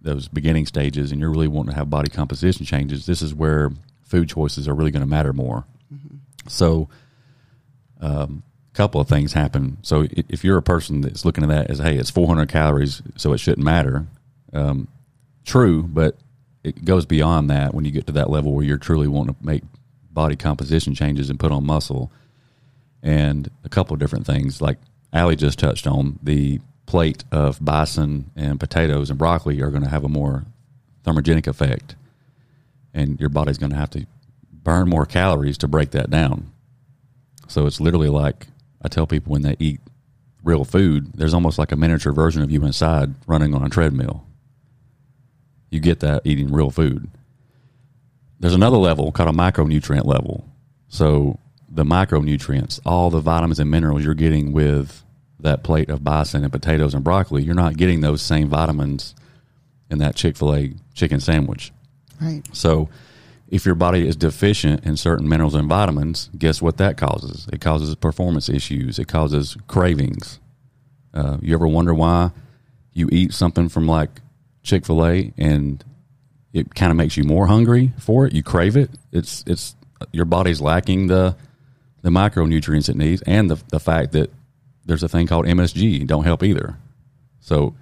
those beginning stages and you're really wanting to have body composition changes this is where food choices are really going to matter more mm-hmm. so um, couple of things happen. So if you're a person that's looking at that as, hey, it's 400 calories, so it shouldn't matter. Um, true, but it goes beyond that when you get to that level where you're truly wanting to make body composition changes and put on muscle. And a couple of different things like Ali just touched on, the plate of bison and potatoes and broccoli are going to have a more thermogenic effect, and your body's going to have to burn more calories to break that down. So it's literally like I tell people when they eat real food, there's almost like a miniature version of you inside running on a treadmill. You get that eating real food. There's another level called a micronutrient level. So the micronutrients, all the vitamins and minerals you're getting with that plate of bison and potatoes and broccoli, you're not getting those same vitamins in that Chick fil A chicken sandwich. Right. So if your body is deficient in certain minerals and vitamins, guess what that causes? It causes performance issues, it causes cravings. Uh, you ever wonder why you eat something from like Chick fil A and it kind of makes you more hungry for it? You crave it. It's, it's, your body's lacking the the micronutrients it needs, and the the fact that there's a thing called MSG don't help either. So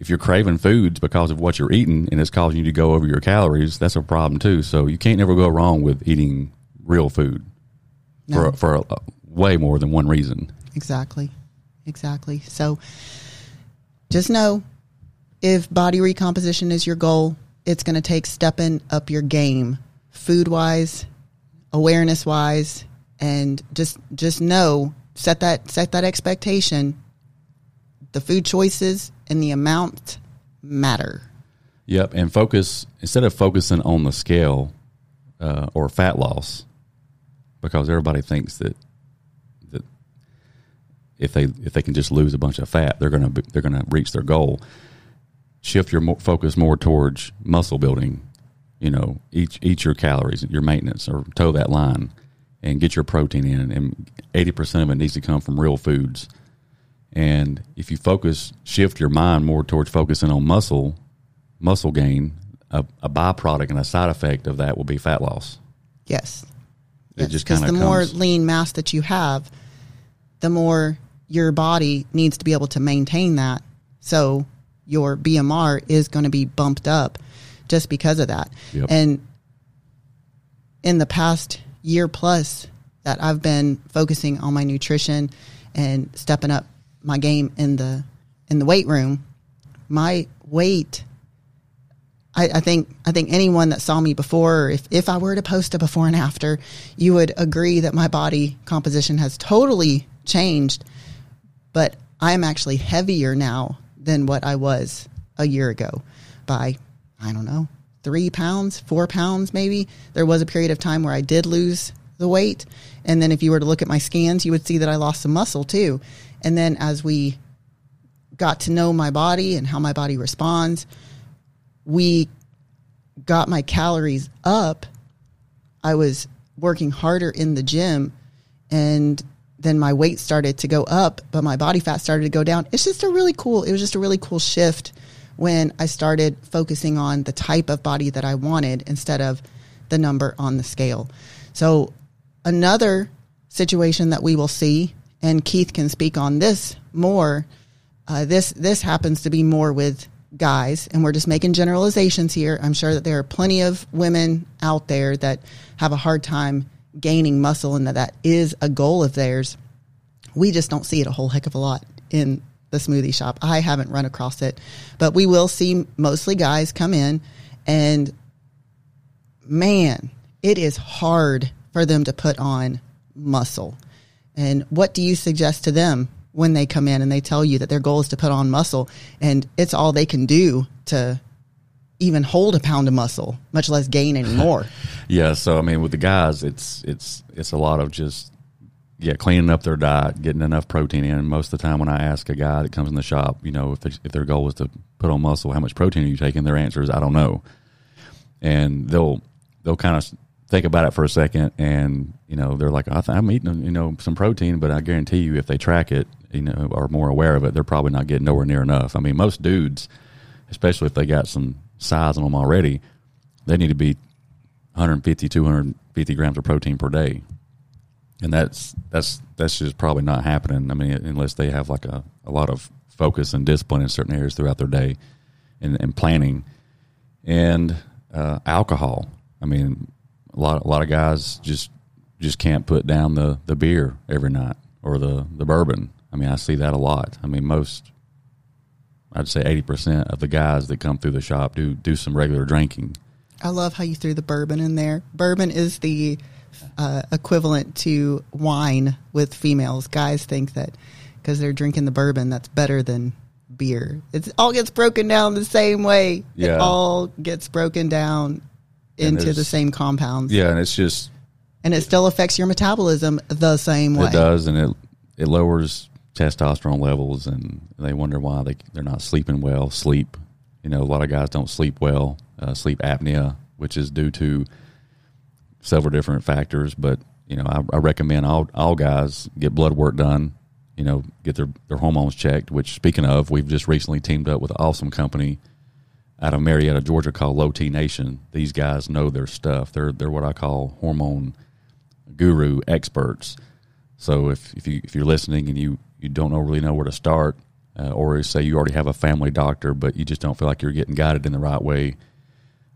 if you're craving foods because of what you're eating and it's causing you to go over your calories, that's a problem too. So you can't never go wrong with eating real food No. for for a, way more than one reason. Exactly. Exactly. So just know if body recomposition is your goal, it's going to take stepping up your game food wise, awareness wise, and just just know set that set that expectation. The food choices and the amount matter. Yep, and focus instead of focusing on the scale uh, or fat loss, because everybody thinks that that if they if they can just lose a bunch of fat, they're gonna they're gonna reach their goal. Shift your focus more towards muscle building. You know, eat eat your calories, your maintenance, or toe that line, and get your protein in. And eighty percent of it needs to come from real foods. And if you focus, shift your mind more towards focusing on muscle, muscle gain, a, a byproduct and a side effect of that will be fat loss. Yes. It just Because kind the of more lean mass that you have, the more your body needs to be able to maintain that. So your BMR is going to be bumped up just because of that. Yep. And in the past year plus that I've been focusing on my nutrition and stepping up my game in the in the weight room, my weight I, I think I think anyone that saw me before, if, if I were to post a before and after, you would agree that my body composition has totally changed. But I am actually heavier now than what I was a year ago by I don't know three pounds, four pounds maybe. There was a period of time where I did lose the weight, and then if you were to look at my scans, you would see that I lost some muscle too. And then as we got to know my body and how my body responds, we got my calories up. I was working harder in the gym and then my weight started to go up, but my body fat started to go down. It's just a really cool, it was just a really cool shift when I started focusing on the type of body that I wanted instead of the number on the scale. So, another situation that we will see, and Keith can speak on this more. Uh, this this happens to be more with guys, and we're just making generalizations here. I'm sure that there are plenty of women out there that have a hard time gaining muscle, and that that is a goal of theirs. We just don't see it a whole heck of a lot in the smoothie shop. I haven't run across it, but we will see mostly guys come in, and man, it is hard for them to put on muscle. And what do you suggest to them when they come in and they tell you that their goal is to put on muscle and it's all they can do to even hold a pound of muscle, much less gain any more? Yeah, so I mean, with the guys, it's it's it's a lot of just yeah, cleaning up their diet, getting enough protein in. Most of the time, when I ask a guy that comes in the shop, you know, if they, if their goal is to put on muscle, how much protein are you taking? Their answer is, I don't know, and they'll they'll kind of think about it for a second, and you know, they're like, I I'm eating you know some protein, but I guarantee you, if they track it, you know, are more aware of it, they're probably not getting nowhere near enough. I mean, most dudes, especially if they got some size on them already, they need to be 150 250 grams of protein per day. And that's that's that's just probably not happening. I mean unless they have like a, a lot of focus and discipline in certain areas throughout their day and, and planning. And uh, alcohol. I mean a lot a lot of guys just just can't put down the the beer every night or the the bourbon I mean, I see that a lot. I mean, most, I'd say eighty percent of the guys that come through the shop do do some regular drinking. I love how you threw the bourbon in there. Bourbon is the uh, equivalent to wine with females. Guys think that because they're drinking the bourbon, that's better than beer. It all gets broken down the same way. Yeah. It all gets broken down into the same compounds. Yeah, and it's just And it still affects your metabolism the same way. it does, and it it lowers testosterone levels, and they wonder why they they're not sleeping well. Sleep, you know, a lot of guys don't sleep well. Uh, sleep apnea, which is due to several different factors, but you know, I, I recommend all all guys get blood work done. You know, get their their hormones checked. Which, speaking of, we've just recently teamed up with an awesome company out of Marietta, Georgia, called Low T Nation. These guys know their stuff. They're they're what I call hormone guru experts. So if if you if you're listening and you you don't know really know where to start, uh, or say you already have a family doctor but you just don't feel like you're getting guided in the right way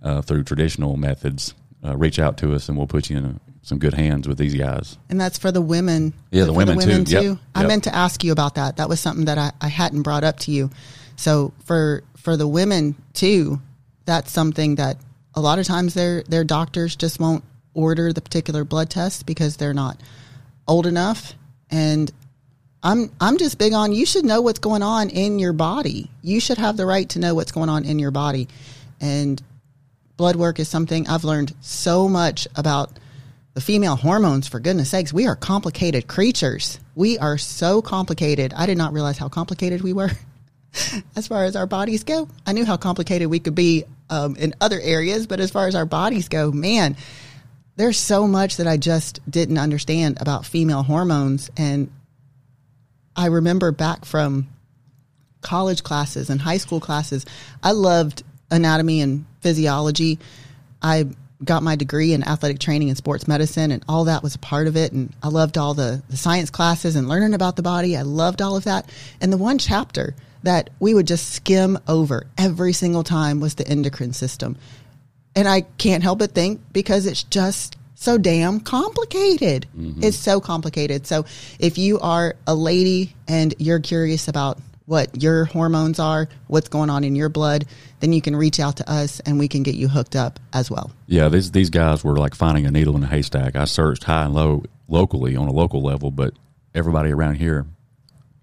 uh, through traditional methods, uh, reach out to us and we'll put you in a, some good hands with these guys. And that's for the women. Yeah, the for women too. Yep, I yep. meant to ask you about that. That was something that I, I hadn't brought up to you. So for for the women too, that's something that a lot of times their their doctors just won't order the particular blood test because they're not old enough. And I'm I'm just big on you should know what's going on in your body. You should have the right to know what's going on in your body. And blood work is something I've learned so much about the female hormones for goodness sakes we are complicated creatures we are so complicated i did not realize how complicated we were as far as our bodies go i knew how complicated we could be um, in other areas but as far as our bodies go man there's so much that i just didn't understand about female hormones and i remember back from college classes and high school classes. I loved anatomy and physiology. I got my degree in athletic training and sports medicine, and all that was a part of it. And I loved all the, the science classes and learning about the body. I loved all of that. And the one chapter that we would just skim over every single time was the endocrine system. And I can't help but think because it's just so damn complicated. Mm-hmm. It's so complicated. So if you are a lady and you're curious about what your hormones are, what's going on in your blood, then you can reach out to us and we can get you hooked up as well. Yeah, these these guys were like finding a needle in a haystack. I searched high and low locally on a local level, but everybody around here,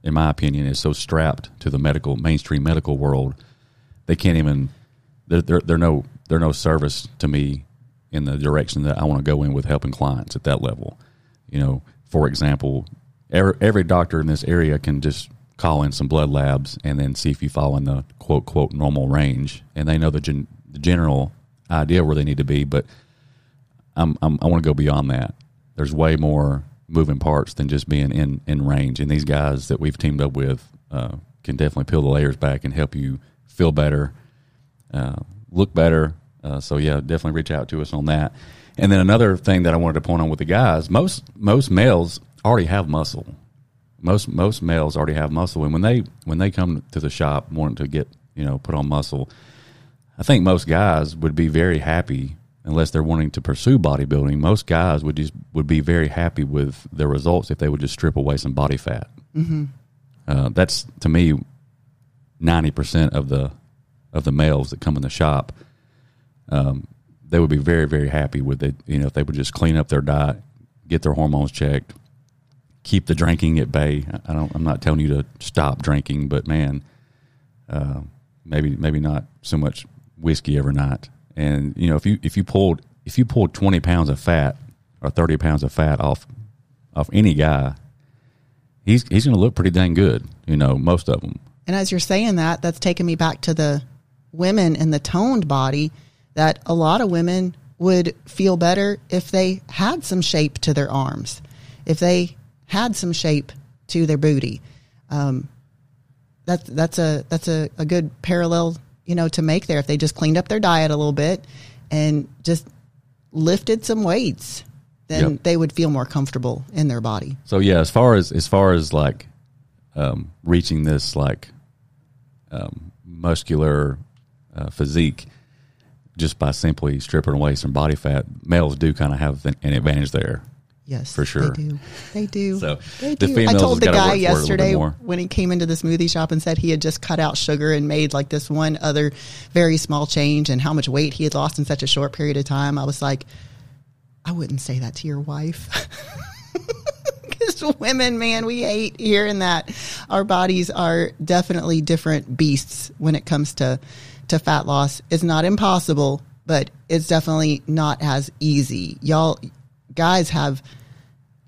in my opinion, is so strapped to the medical mainstream medical world, they can't even. They're they're, they're no they're no service to me in the direction that I want to go in with helping clients at that level. You know, for example, every, every doctor in this area can just call in some blood labs and then see if you fall in the quote quote normal range, and they know the, gen, the general idea where they need to be. But I'm, I'm I want to go beyond that. There's way more moving parts than just being in in range, and these guys that we've teamed up with uh, can definitely peel the layers back and help you feel better, uh, look better. Uh, so yeah, definitely reach out to us on that. And then another thing that I wanted to point on with the guys, most most males already have muscle. Most most males already have muscle, and when they when they come to the shop wanting to get you know put on muscle, I think most guys would be very happy unless they're wanting to pursue bodybuilding. Most guys would just would be very happy with their results if they would just strip away some body fat. Mm-hmm. Uh, that's to me ninety percent of the of the males that come in the shop. Um, they would be very very happy with it. You know, if they would just clean up their diet, get their hormones checked, keep the drinking at bay. I don't. I'm not telling you to stop drinking, but man, uh, maybe maybe not so much whiskey every night. And you know, if you if you pulled if you pulled 20 pounds of fat or 30 pounds of fat off off any guy, he's he's going to look pretty dang good. You know, most of them. And as you're saying that, that's taking me back to the women and the toned body that a lot of women would feel better if they had some shape to their arms, if they had some shape to their booty. Um, that's that's a that's a, a good parallel, you know, to make there. If they just cleaned up their diet a little bit and just lifted some weights, then Yep. they would feel more comfortable in their body. So yeah, as far as as far as like um, reaching this like um, muscular uh, physique, just by simply stripping away some body fat, males do kind of have an, an advantage there. Yes, For sure. They do. They do. So, they the do. I told the guy work for it a little bit yesterday when he came into the smoothie shop and said he had just cut out sugar and made like this one other very small change and how much weight he had lost in such a short period of time. I was like, I wouldn't say that to your wife. Because women, man, we hate hearing that. Our bodies are definitely different beasts when it comes to, to fat loss. It's not impossible, but it's definitely not as easy. Y'all, guys have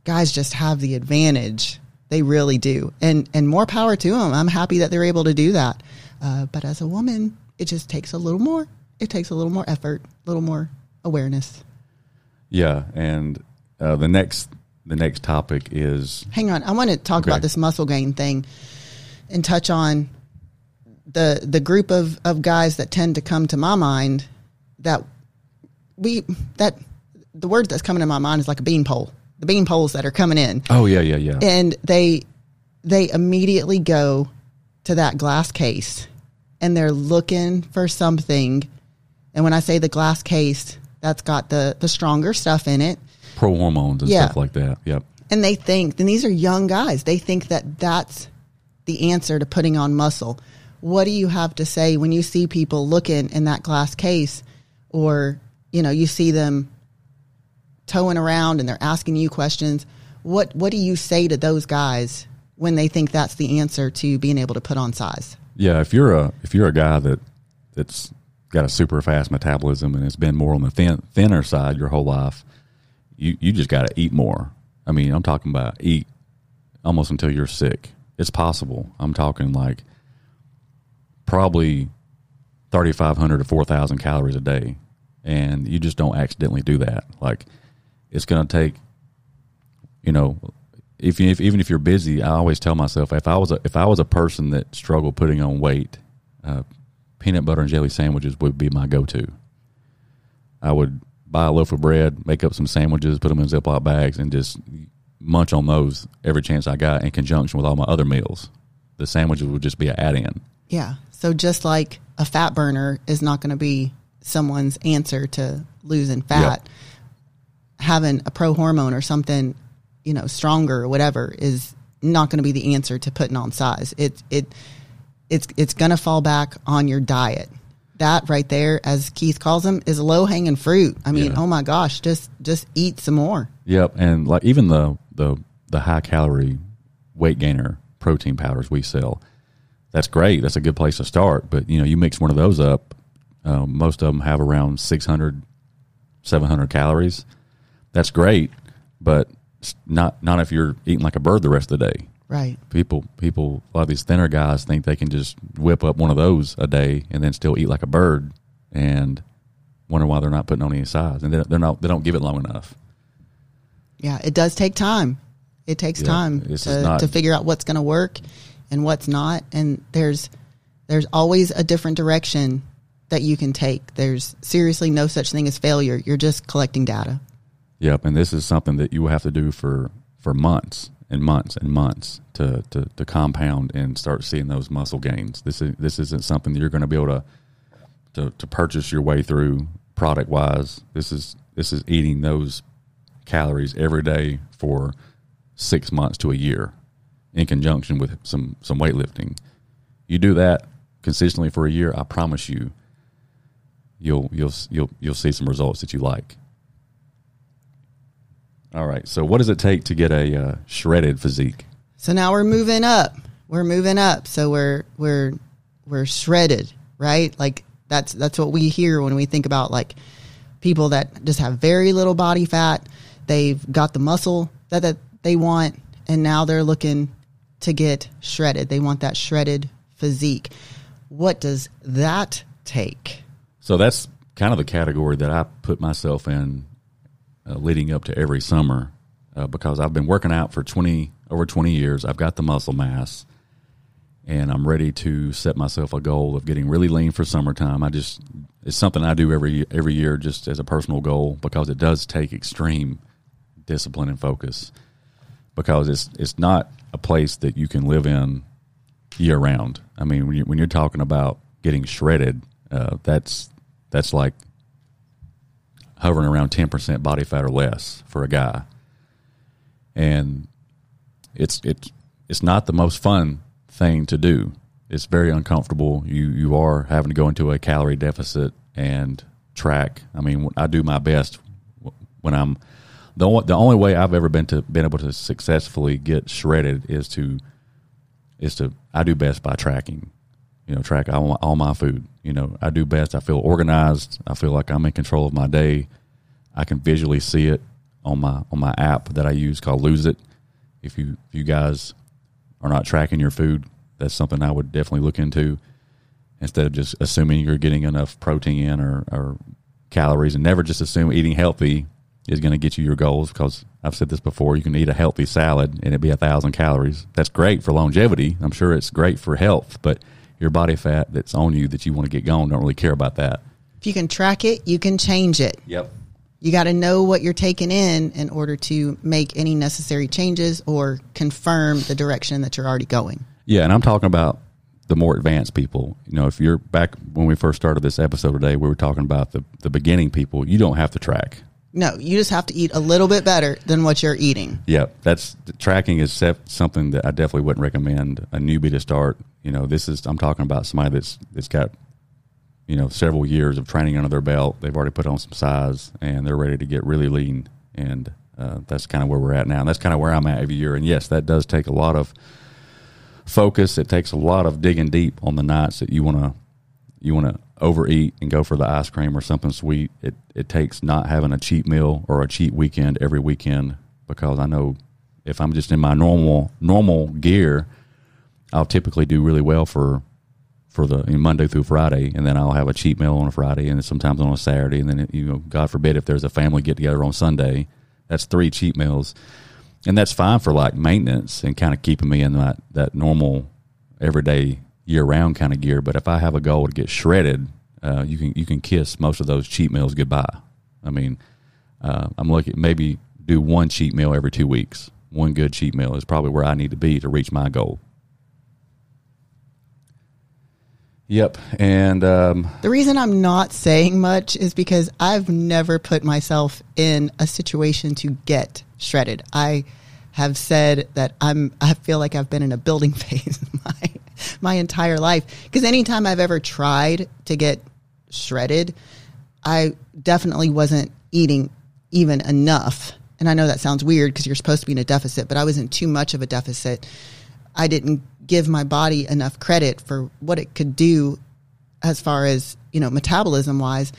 guys just have the advantage. They really do, and and more power to them. I'm happy that they're able to do that. Uh, but as a woman, it just takes a little more. It takes a little more effort, a little more awareness. Yeah, and uh, the next the next topic is Hang on, I want to talk Okay. about this muscle gain thing, and touch on the the group of of guys that tend to come to my mind that we that the word that's coming to my mind is like a bean pole. The bean poles that are coming in. oh yeah yeah yeah and they they immediately go to that glass case and they're looking for something and when i say the glass case that's got the the stronger stuff in it pro hormones and Yeah. stuff like that. Yep. and they think and these are young guys they think that that's the answer to putting on muscle what do you have to say when you see people looking in that glass case or you know you see them towing around and they're asking you questions what what do you say to those guys when they think that's the answer to being able to put on size Yeah, if you're a if you're a guy that that's got a super fast metabolism and has been more on the thin thinner side your whole life, you you just got to eat more. I mean, I'm talking about eat almost until you're sick. It's possible. I'm talking like probably 3500 to 4000 calories a day and you just don't accidentally do that. Like it's going to take you know, if, you, if even if you're busy, I always tell myself if I was a, if I was a person that struggled putting on weight, uh, peanut butter and jelly sandwiches would be my go-to. I would buy a loaf of bread, make up some sandwiches, put them in Ziploc bags, and just munch on those every chance I got in conjunction with all my other meals. The sandwiches would just be an add-in. yeah so just like a fat burner is not going to be someone's answer to losing fat having a pro hormone or something, you know, stronger or whatever is not going to be the answer to putting on size. It it it's it's going to fall back on your diet. That right there, as Keith calls them, is low hanging fruit. I mean, Yeah. oh my gosh, just just eat some more. Yep, and like even the the the high calorie weight gainer protein powders we sell, that's great. That's a good place to start. But you know, you mix one of those up, um, most of them have around 600, 700 calories. That's great, but not not if you're eating like a bird the rest of the day. Right. People people a lot of these thinner guys think they can just whip up one of those a day and then still eat like a bird and wonder why they're not putting on any size and they're, they're not they don't give it long enough. Yeah, it does take time. It takes Yeah, time to, not- to figure out what's going to work and what's not. And there's there's always a different direction that you can take. There's seriously no such thing as failure. You're just collecting data. Yep, and this is something that you will have to do for for months and months and months to to, to compound and start seeing those muscle gains. This is this isn't something that you're going to be able to to, to purchase your way through product wise. This is this is eating those calories every day for six months to a year, in conjunction with some some weightlifting. You do that consistently for a year, I promise you, you'll you'll you'll you'll see some results that you like. All right. So, what does it take to get a uh, shredded physique? So now we're moving up. We're moving up. So we're we're we're shredded, right? Like that's that's what we hear when we think about like people that just have very little body fat. They've got the muscle that, that they want, and now they're looking to get shredded. They want that shredded physique. What does that take? So that's kind of the category that I put myself in, uh, leading up to every summer, uh, because I've been working out for twenty over twenty years. I've got the muscle mass, and I'm ready to set myself a goal of getting really lean for summertime. I just it's something I do every every year, just as a personal goal, because it does take extreme discipline and focus. Because it's it's not a place that you can live in year round. I mean, when you when you're talking about getting shredded, uh, that's that's like hovering around ten percent body fat or less for a guy. and it's it's it's not the most fun thing to do. It's very uncomfortable. You you are having to go into a calorie deficit and track. I mean, I do my best when I'm the only, the only way I've ever been to been able to successfully get shredded is to is to I do best by tracking. You know, track all, all my food. You know, I do best. I feel organized. I feel like I'm in control of my day. I can visually see it on my on my app that I use called Lose It. If you if you guys are not tracking your food, that's something I would definitely look into instead of just assuming you're getting enough protein in or, or calories and never just assume eating healthy is going to get you your goals because I've said this before. You can eat a healthy salad and it'd be a thousand calories. That's great for longevity. I'm sure it's great for health, but your body fat that's on you that you want to get gone. don't really care about that. If you can track it, you can change it. Yep. You got to know what you're taking in in order to make any necessary changes or confirm the direction that you're already going. Yeah, and I'm talking about the more advanced people. You know, if you're back when we first started this episode today, we were talking about the the beginning people. You don't have to track. No, you just have to eat a little bit better than what you're eating. Yeah, that's tracking is something that I definitely wouldn't recommend a newbie to start. You know, this is I'm talking about somebody that's that's got you know several years of training under their belt. They've already put on some size and they're ready to get really lean. And uh, that's kind of where we're at now. And that's kind of where I'm at every year. And yes, that does take a lot of focus. It takes a lot of digging deep on the nights that you want to you want to overeat and go for the ice cream or something sweet. It it takes not having a cheat meal or a cheat weekend every weekend because I know if I'm just in my normal normal gear, I'll typically do really well for for the you know, Monday through Friday, and then I'll have a cheat meal on a Friday, and sometimes on a Saturday, and then you know, God forbid, if there's a family get together on Sunday, that's three cheat meals, and that's fine for like maintenance and kind of keeping me in that that normal everyday year round kind of gear. But if I have a goal to get shredded, uh, you can you can kiss most of those cheat meals goodbye. I mean, uh, I'm looking maybe do one cheat meal every two weeks. One good cheat meal is probably where I need to be to reach my goal. Yep, and um, the reason I'm not saying much is because I've never put myself in a situation to get shredded. I have said that I'm. I feel like I've been in a building phase my my entire life because anytime I've ever tried to get shredded, I definitely wasn't eating even enough. And I know that sounds weird because you're supposed to be in a deficit, but I was in too much of a deficit. I didn't give my body enough credit for what it could do as far as, you know, metabolism wise.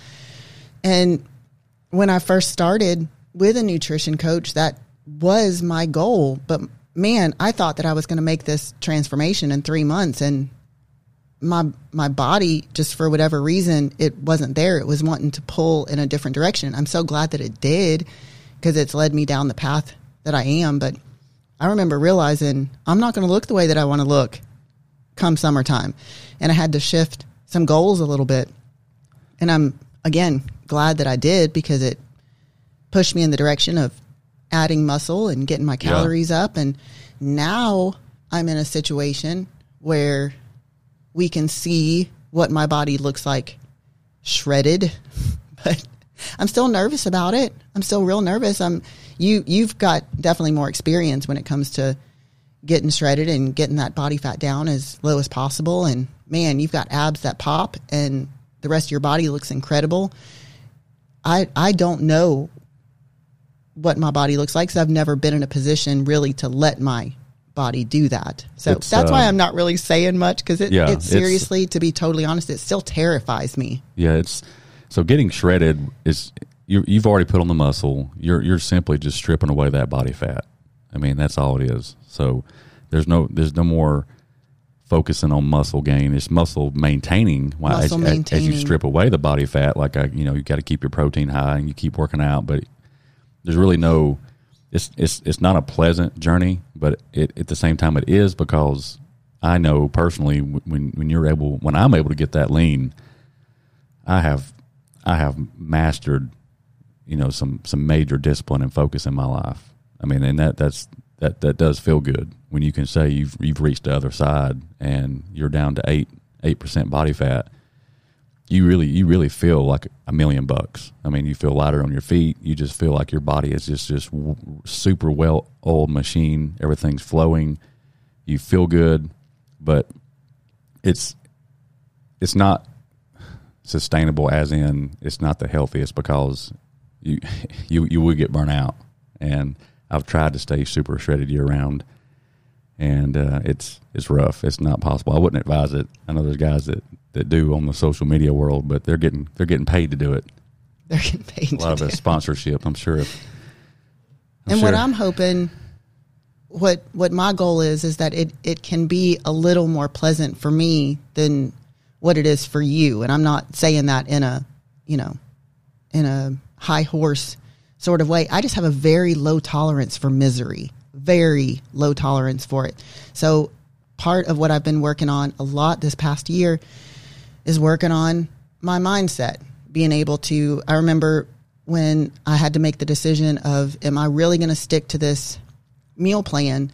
And when I first started with a nutrition coach, that was my goal. But man, I thought that I was going to make this transformation in three months and my my body just for whatever reason it wasn't there it was wanting to pull in a different direction i'm so glad that it did because it's led me down the path that i am but i remember realizing i'm not going to look the way that i want to look come summertime and i had to shift some goals a little bit and i'm again glad that i did because it pushed me in the direction of adding muscle and getting my calories yeah. up and now i'm in a situation where we can see what my body looks like shredded, but I'm still nervous about it. I'm still real nervous. I'm you you've got definitely more experience when it comes to getting shredded and getting that body fat down as low as possible and man, you've got abs that pop and the rest of your body looks incredible. I I don't know what my body looks like cuz I've never been in a position really to let my body do that. So it's, that's uh, why I'm not really saying much because it, yeah, it seriously, to be totally honest, it still terrifies me. Yeah, it's so getting shredded is you, you've already put on the muscle. You're you're simply just stripping away that body fat. I mean, that's all it is. So there's no there's no more focusing on muscle gain. It's muscle maintaining. Muscle as, maintaining. as you strip away the body fat, like I, you know, you got to keep your protein high and you keep working out, but there's really no it's it's it's not a pleasant journey, but it, at the same time it is because I know personally when when you're able when I'm able to get that lean, I have I have mastered you know some some major discipline and focus in my life. I mean, and that that's that that does feel good when you can say you've you've reached the other side and you're down to eight eight percent body fat. you really you really feel like a million bucks. I mean, you feel lighter on your feet. You just feel like your body is just just super well oiled machine. Everything's flowing. You feel good, but it's it's not sustainable. As in, it's not the healthiest because you you you would get burnt out. And I've tried to stay super shredded year round, and uh, it's it's rough. It's not possible. I wouldn't advise it. I know there's guys that that do on the social media world, but they're getting they're getting paid to do it. They're getting paid. A lot of it sponsorship, I'm sure. I'm and sure. what I'm hoping, what what my goal is, is that it it can be a little more pleasant for me than what it is for you. And I'm not saying that in a, you know, in a high horse sort of way. I just have a very low tolerance for misery, very low tolerance for it. So part of what I've been working on a lot this past year is working on my mindset, being able to. I remember when I had to make the decision of, am I really going to stick to this meal plan?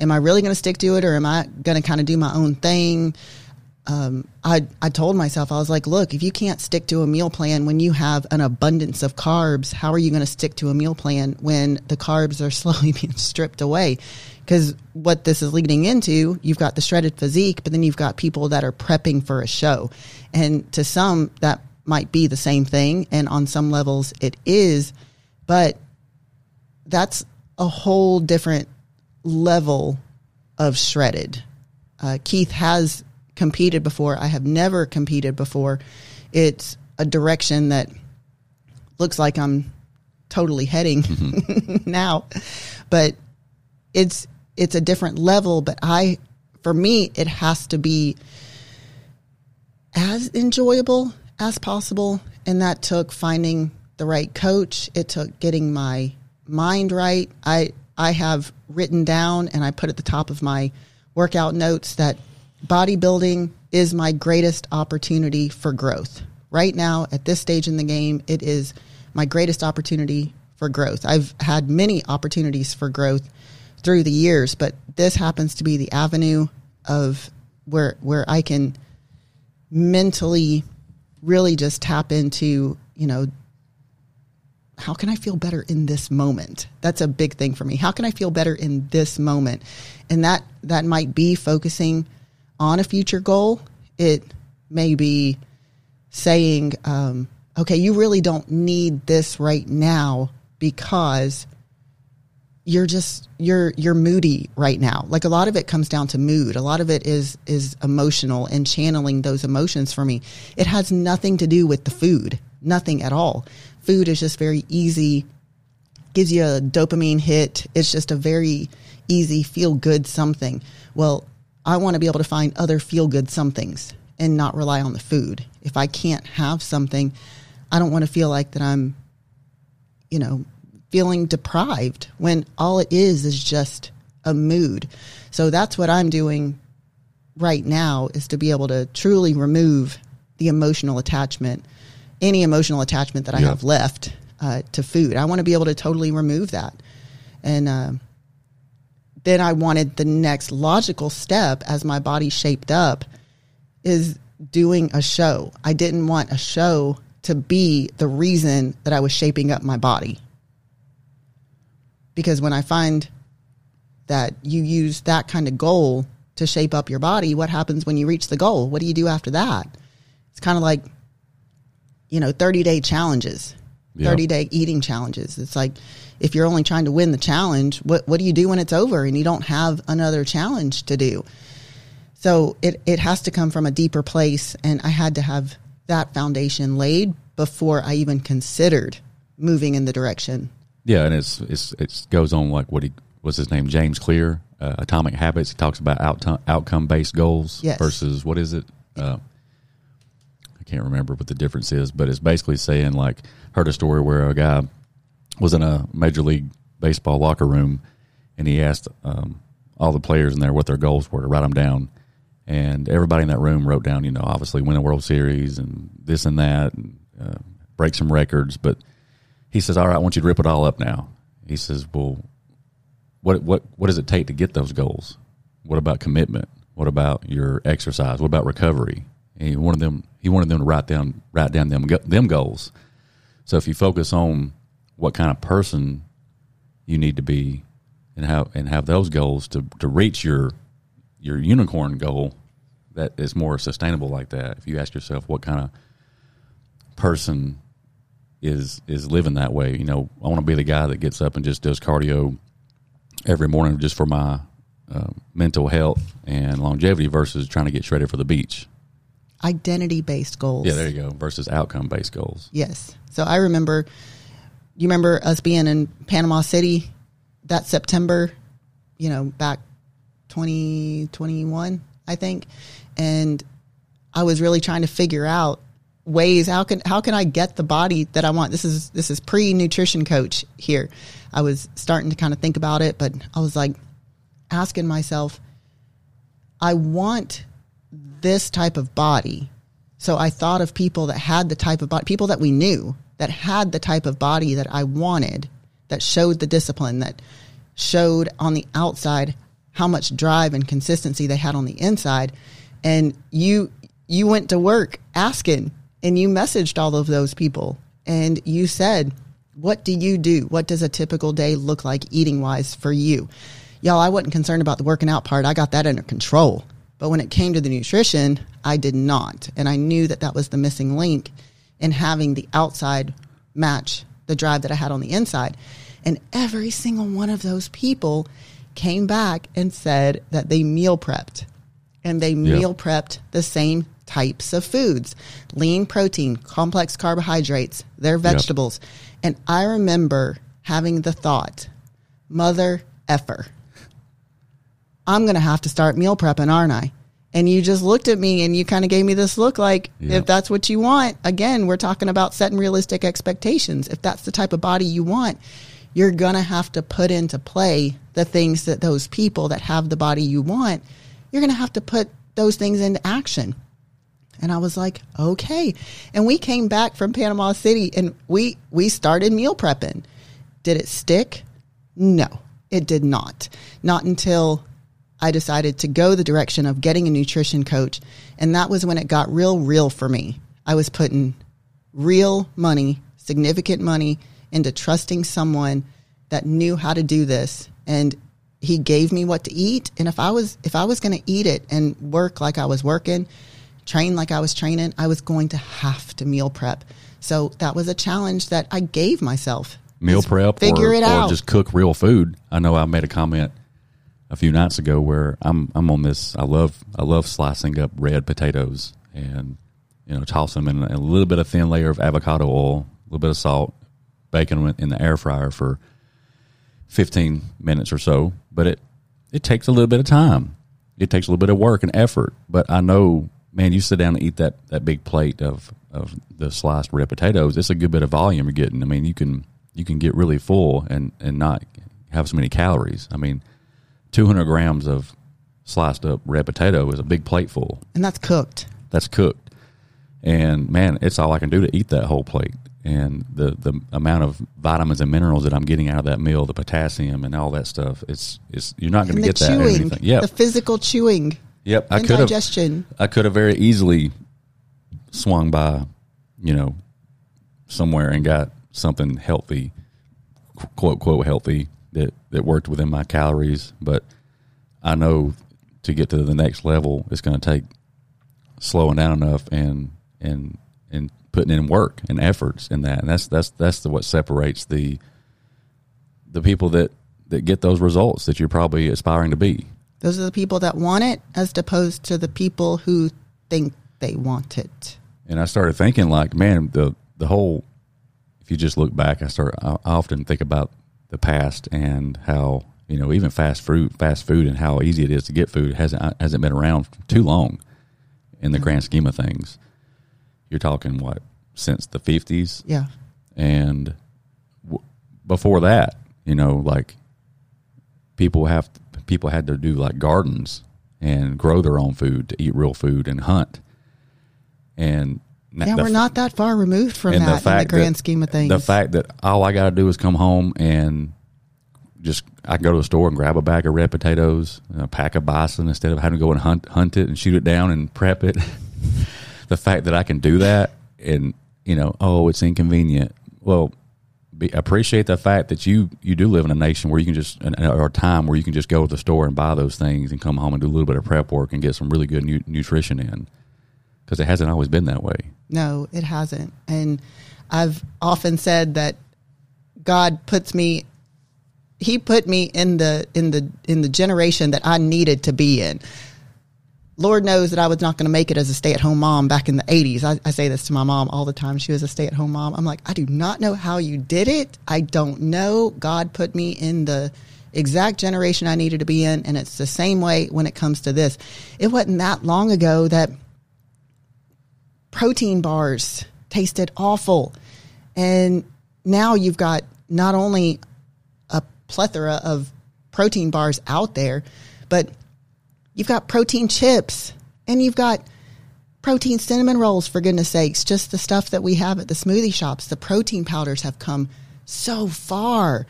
Am I really going to stick to it, or am I going to kind of do my own thing? Um, I I told myself I was like, look, if you can't stick to a meal plan when you have an abundance of carbs, how are you going to stick to a meal plan when the carbs are slowly being stripped away? Because what this is leading into, you've got the shredded physique, but then you've got people that are prepping for a show. And to some, that might be the same thing. And on some levels, it is. But that's a whole different level of shredded. Uh, Keith has competed before. I have never competed before. It's a direction that looks like I'm totally heading mm-hmm. now, but it's it's a different level, but I, for me, it has to be as enjoyable as possible. And that took finding the right coach. It took getting my mind right. I, I have written down and I put at the top of my workout notes that bodybuilding is my greatest opportunity for growth. Right now, at this stage in the game, it is my greatest opportunity for growth. I've had many opportunities for growth through the years, but this happens to be the avenue of where where I can mentally really just tap into, you know, how can I feel better in this moment? That's a big thing for me. How can I feel better in this moment? And that that might be focusing on a future goal. It may be saying, um, okay, you really don't need this right now because you're just you're you're moody right now. Like a lot of it comes down to mood. A lot of it is is emotional and channeling those emotions for me. It has nothing to do with the food. Nothing at all. Food is just very easy gives you a dopamine hit. It's just a very easy feel good something. Well i want to be able to find other feel good somethings and not rely on the food if i can't have something i don't want to feel like that i'm you know feeling deprived when all it is is just a mood. So that's what I'm doing right now is to be able to truly remove the emotional attachment, any emotional attachment that I yeah. have left uh, to food. I want to be able to totally remove that. And uh, then I wanted the next logical step as my body shaped up is doing a show. I didn't want a show to be the reason that I was shaping up my body because when I find that you use that kind of goal to shape up your body, what happens when you reach the goal? What do you do after that? It's kind of like, you know, 30 day challenges, yep. 30 day eating challenges. It's like, if you're only trying to win the challenge, what, what do you do when it's over and you don't have another challenge to do? So it, it has to come from a deeper place. And I had to have that foundation laid before I even considered moving in the direction yeah, and it's it's it goes on like what he was his name James Clear, uh, Atomic Habits. He talks about out, outcome based goals yes. versus what is it? Uh, can't remember what the difference is, but it's basically saying like heard a story where a guy was in a major league baseball locker room and he asked um, all the players in there what their goals were to write them down. And everybody in that room wrote down, you know, obviously win a World Series and this and that, and uh, break some records. But he says, "All right, I want you to rip it all up now." He says, "Well, what what what does it take to get those goals? What about commitment? What about your exercise? What about recovery?" And he wanted them he wanted them to write down write down them them goals. So if you focus on what kind of person you need to be and have and have those goals to to reach your your unicorn goal that is more sustainable like that. If you ask yourself what kind of person is is living that way, you know, I want to be the guy that gets up and just does cardio every morning just for my uh, mental health and longevity versus trying to get shredded for the beach. Identity based goals. Yeah, there you go. Versus outcome based goals. Yes. So I remember, you remember us being in Panama City that September, you know, back 2021, I think. And I was really trying to figure out ways how can how can I get the body that I want. This is this is pre nutrition coach here. I was starting to kind of think about it, but I was like asking myself, I want this type of body. So I thought of people that had the type of body, people that we knew that had the type of body that I wanted, that showed the discipline, that showed on the outside how much drive and consistency they had on the inside. And you you went to work asking and you messaged all of those people and you said, What do you do? What does a typical day look like eating wise for you? Y'all, I wasn't concerned about the working out part. I got that under control. But when it came to the nutrition, I did not. And I knew that that was the missing link in having the outside match the drive that I had on the inside. And every single one of those people came back and said that they meal prepped and they meal prepped the same types of foods lean protein, complex carbohydrates, their vegetables. Yep. And I remember having the thought, mother effer, I'm going to have to start meal prepping, aren't I? And you just looked at me and you kind of gave me this look like, if that's what you want, again, we're talking about setting realistic expectations. If that's the type of body you want, you're going to have to put into play the things that those people that have the body you want, you're going to have to put those things into action. And I was like, okay. And we came back from Panama City and we we started meal prepping. Did it stick? No, it did not. Not until I decided to go the direction of getting a nutrition coach. And that was when it got real, real for me. I was putting real money, significant money, into trusting someone that knew how to do this. And he gave me what to eat. And if I was, if I was going to eat it and work like I was working, train like I was training, I was going to have to meal prep. So that was a challenge that I gave myself. Meal prep, figure or, it out, or just cook real food. I know I made a comment a few nights ago where I'm I'm on this. I love I love slicing up red potatoes and you know toss them in a little bit of thin layer of avocado oil, a little bit of salt, bacon them in the air fryer for 15 minutes or so. But it it takes a little bit of time. It takes a little bit of work and effort. But I know, man, you sit down and eat that that big plate of of the sliced red potatoes. It's a good bit of volume you're getting. I mean, you can you can get really full and and not have so many calories. I mean 200 grams of sliced up red potato is a big plate full. And that's cooked. That's cooked. And man, it's all I can do to eat that whole plate. And the, the amount of vitamins and minerals that I'm getting out of that meal, the potassium and all that stuff, it's it's you're not going to get chewing, that. Anything. Yep. the physical chewing. Yep, I could have. I could have very easily swung by, you know, somewhere and got something healthy, quote quote healthy, that that worked within my calories, but I know to get to the next level, it's going to take slowing down enough and and and putting in work and efforts in that, and that's that's that's the, what separates the the people that that get those results that you're probably aspiring to be. Those are the people that want it, as opposed to the people who think they want it. And I started thinking, like, man, the the whole. If you just look back, I start. I often think about the past and how you know even fast food fast food and how easy it is to get food hasn't hasn't been around too long in the mm-hmm. grand scheme of things. You're talking what since the 50s yeah. And w- before that you know like people have people had to do like gardens and grow their own food to eat real food and hunt. And yeah, we're not that far removed from that the in the grand that, scheme of things. The fact that all I got to do is come home and just I can go to the store and grab a bag of red potatoes, and a pack of bison instead of having to go and hunt hunt it and shoot it down and prep it. the fact that I can do that and you know, oh, it's inconvenient. Well, be, appreciate the fact that you you do live in a nation where you can just or a time where you can just go to the store and buy those things and come home and do a little bit of prep work and get some really good nu- nutrition in because it hasn't always been that way. No, it hasn't. And I've often said that God puts me he put me in the in the in the generation that I needed to be in. Lord knows that I was not going to make it as a stay at home mom back in the 80s. I, I, say this to my mom all the time. She was a stay at home mom. I'm like, I do not know how you did it. I don't know. God put me in the exact generation I needed to be in. And it's the same way when it comes to this. It wasn't that long ago that protein bars tasted awful. And now you've got not only a plethora of protein bars out there, but You've got protein chips and you've got protein cinnamon rolls, for goodness sakes, just the stuff that we have at the smoothie shops. The protein powders have come so far.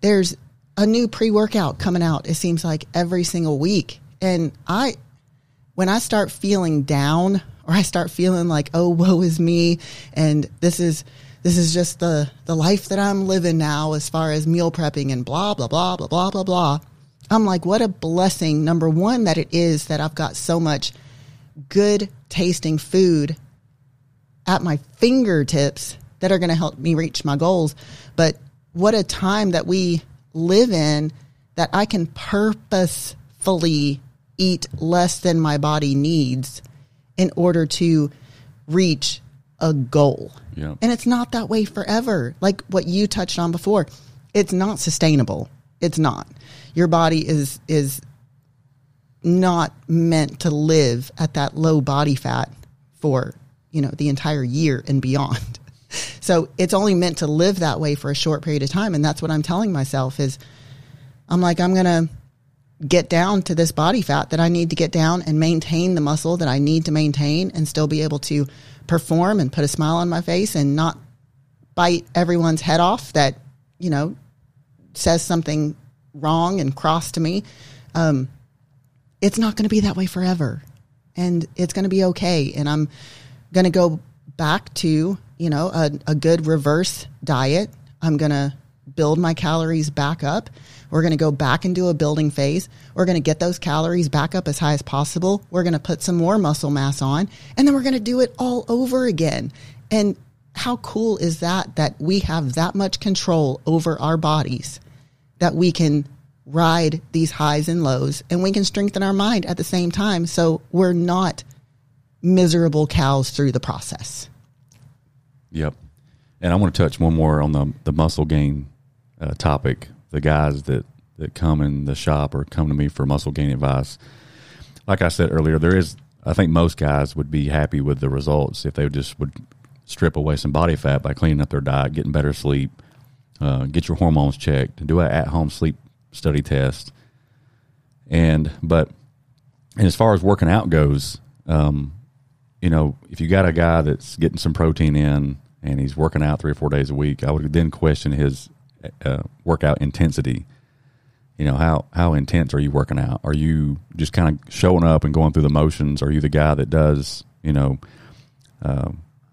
There's a new pre workout coming out, it seems like every single week. And I, when I start feeling down or I start feeling like, oh, woe is me, and this is, this is just the, the life that I'm living now as far as meal prepping and blah, blah, blah, blah, blah, blah, blah. I'm like, what a blessing. Number one, that it is that I've got so much good tasting food at my fingertips that are going to help me reach my goals. But what a time that we live in that I can purposefully eat less than my body needs in order to reach a goal. And it's not that way forever. Like what you touched on before, it's not sustainable. It's not your body is is not meant to live at that low body fat for you know the entire year and beyond so it's only meant to live that way for a short period of time and that's what i'm telling myself is i'm like i'm going to get down to this body fat that i need to get down and maintain the muscle that i need to maintain and still be able to perform and put a smile on my face and not bite everyone's head off that you know says something wrong and cross to me, um, it's not going to be that way forever. And it's going to be okay. And I'm going to go back to, you know, a, a good reverse diet. I'm going to build my calories back up. We're going to go back into a building phase. We're going to get those calories back up as high as possible. We're going to put some more muscle mass on, and then we're going to do it all over again. And how cool is that that we have that much control over our bodies that we can ride these highs and lows and we can strengthen our mind at the same time so we're not miserable cows through the process. Yep. And I want to touch one more on the the muscle gain uh, topic. The guys that that come in the shop or come to me for muscle gain advice. Like I said earlier, there is I think most guys would be happy with the results if they just would strip away some body fat by cleaning up their diet, getting better sleep, uh, get your hormones checked, do an at home sleep study test. And but and as far as working out goes, um, you know, if you got a guy that's getting some protein in and he's working out three or four days a week, I would then question his uh, workout intensity. You know, how how intense are you working out? Are you just kind of showing up and going through the motions? Are you the guy that does, you know, uh,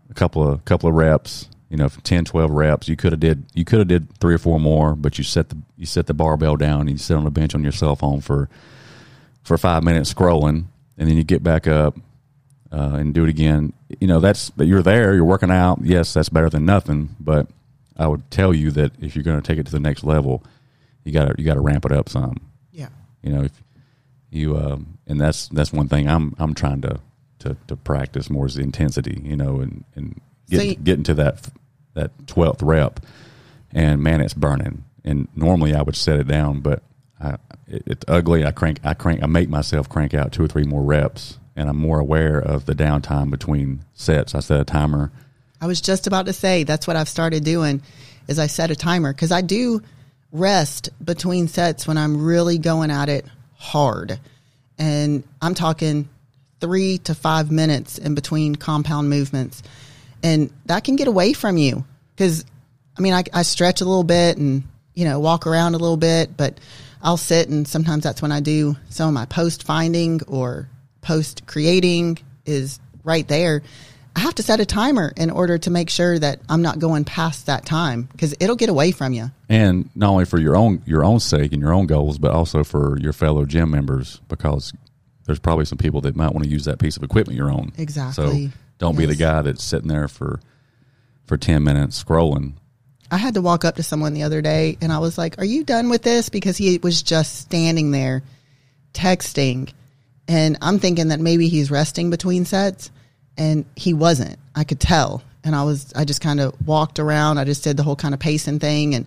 a couple of couple of reps you know 10 12 reps you could have did you could have did three or four more but you set the you set the barbell down and you sit on the bench on your cell phone for for five minutes scrolling and then you get back up uh, and do it again you know that's you're there you're working out yes that's better than nothing but i would tell you that if you're going to take it to the next level you got to you got to ramp it up some. Yeah. You know if you um, and that's that's one thing i'm i'm trying to to, to practice more is the intensity you know and and get, so getting to that that 12th rep. And man it's burning. And normally i would set it down but I, it, it's ugly. I crank i crank i make myself crank out two or three more reps. And i'm more aware of the downtime between sets. I set a timer i was just about to say that's what i've started doing is i set a timer. Because i do rest between sets when i'm really going at it hard. And i'm talking three to five minutes in between compound movements. And that can get away from you. Because I mean I, I stretch a little bit and you know walk around a little bit, but I'll sit and sometimes that's when I do some of my post finding or post creating is right there. I have to set a timer in order to make sure that I'm not going past that time because it'll get away from you. and not only for your own your own sake and your own goals, but also for your fellow gym members because there's probably some people that might want to use that piece of equipment your own. Exactly. So don't be the guy that's sitting there for for ten minutes scrolling. I had to walk up to someone the other day and I was like, Are you done with this? Because he was just standing there texting. And I'm thinking that maybe he's resting between sets. And he wasn't. I could tell. And I was, I just kind of walked around. I just did the whole kind of pacing thing and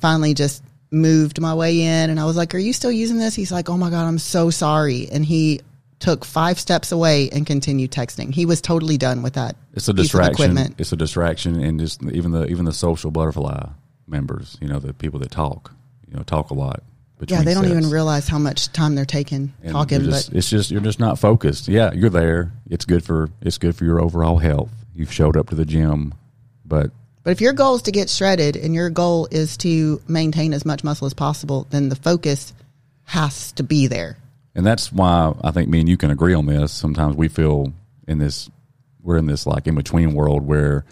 finally just moved my way in. And I was like, Are you still using this? He's like, Oh my God, I'm so sorry. And he took five steps away and continued texting. He was totally done with that. It's a distraction. equipment. It's a distraction, and just even the even the social butterfly members, you know, the people that talk, you know, talk a lot. Yeah, they don't even realize how much time they're taking And talking. just- but it's just you're just not focused. Yeah, you're there. It's good for it's good for your overall health. You've showed up to the gym, but but if your goal is to get shredded and your goal is to maintain as much muscle as possible, then the focus has to be there. and that's why I think me and you can agree on this. Sometimes we feel in this we're in this like in between world where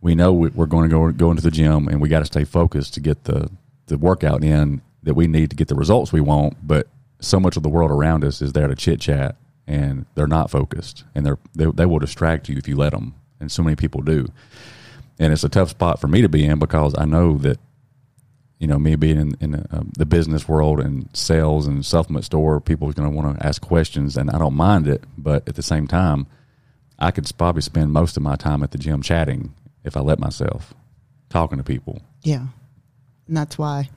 we know we- we're going to go go into the gym and we got to stay focused to get the the workout in that we need to get the results we want. But so much of the world around us is there to chit chat and they're not focused and they're they, they will distract you if you let them. And so many people do. And it's a tough spot for me to be in because I know that you know, me being in, in uh, the business world and sales and supplement store, people are going to want to ask questions, and I don't mind it. But at the same time, I could probably spend most of my time at the gym chatting if I let myself, talking to people. Yeah. And that's why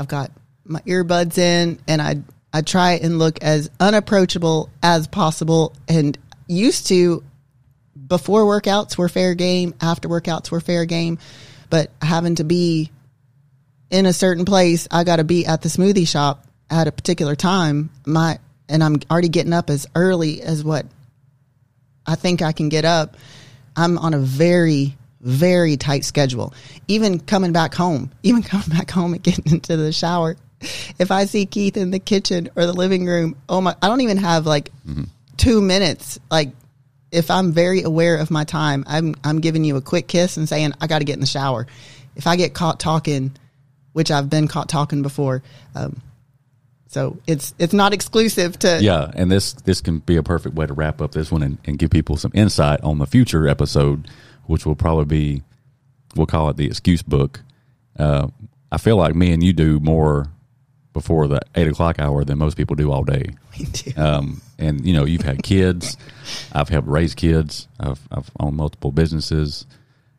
I've got my earbuds in and I I try and look as unapproachable as possible and used to before workouts were fair game, after workouts were fair game, but having to be in a certain place, I got to be at the smoothie shop at a particular time. My and I'm already getting up as early as what I think I can get up. I'm on a very, very tight schedule. Even coming back home, even coming back home and getting into the shower. If I see Keith in the kitchen or the living room, oh my, I don't even have like two minutes. Like, if I'm very aware of my time, I'm, I'm giving you a quick kiss and saying, I got to get in the shower. If I get caught talking, which I've been caught talking before, um, so it's it's not exclusive to Yeah, and this this can be a perfect way to wrap up this one and, and give people some insight on the future episode, which will probably be we'll call it the excuse book. Uh, I feel like me and you do more before the eight o'clock hour than most people do all day. Me too. Um, and you know, you've had kids. I've helped raise kids. I've, I've owned multiple businesses,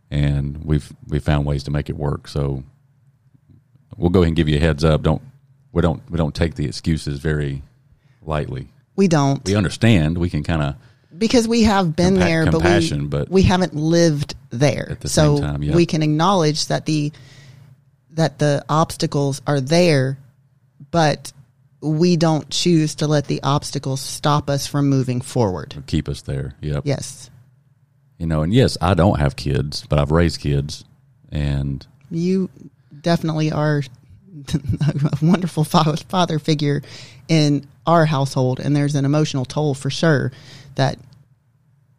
and we've we found ways to make it work. So we'll go ahead and give you a heads up. Don't we don't we don't take the excuses very lightly. we don't. We understand. We can kind of because we have been Compa- there, but we, but- we haven't lived there. At the so same time, we can acknowledge that the that the obstacles are there, but we don't choose to let the obstacles stop us from moving forward. keep us there. Yep. Yes, You know, and yes, I don't have kids, but I've raised kids, and you definitely are a wonderful father figure in our household, and there's an emotional toll for sure that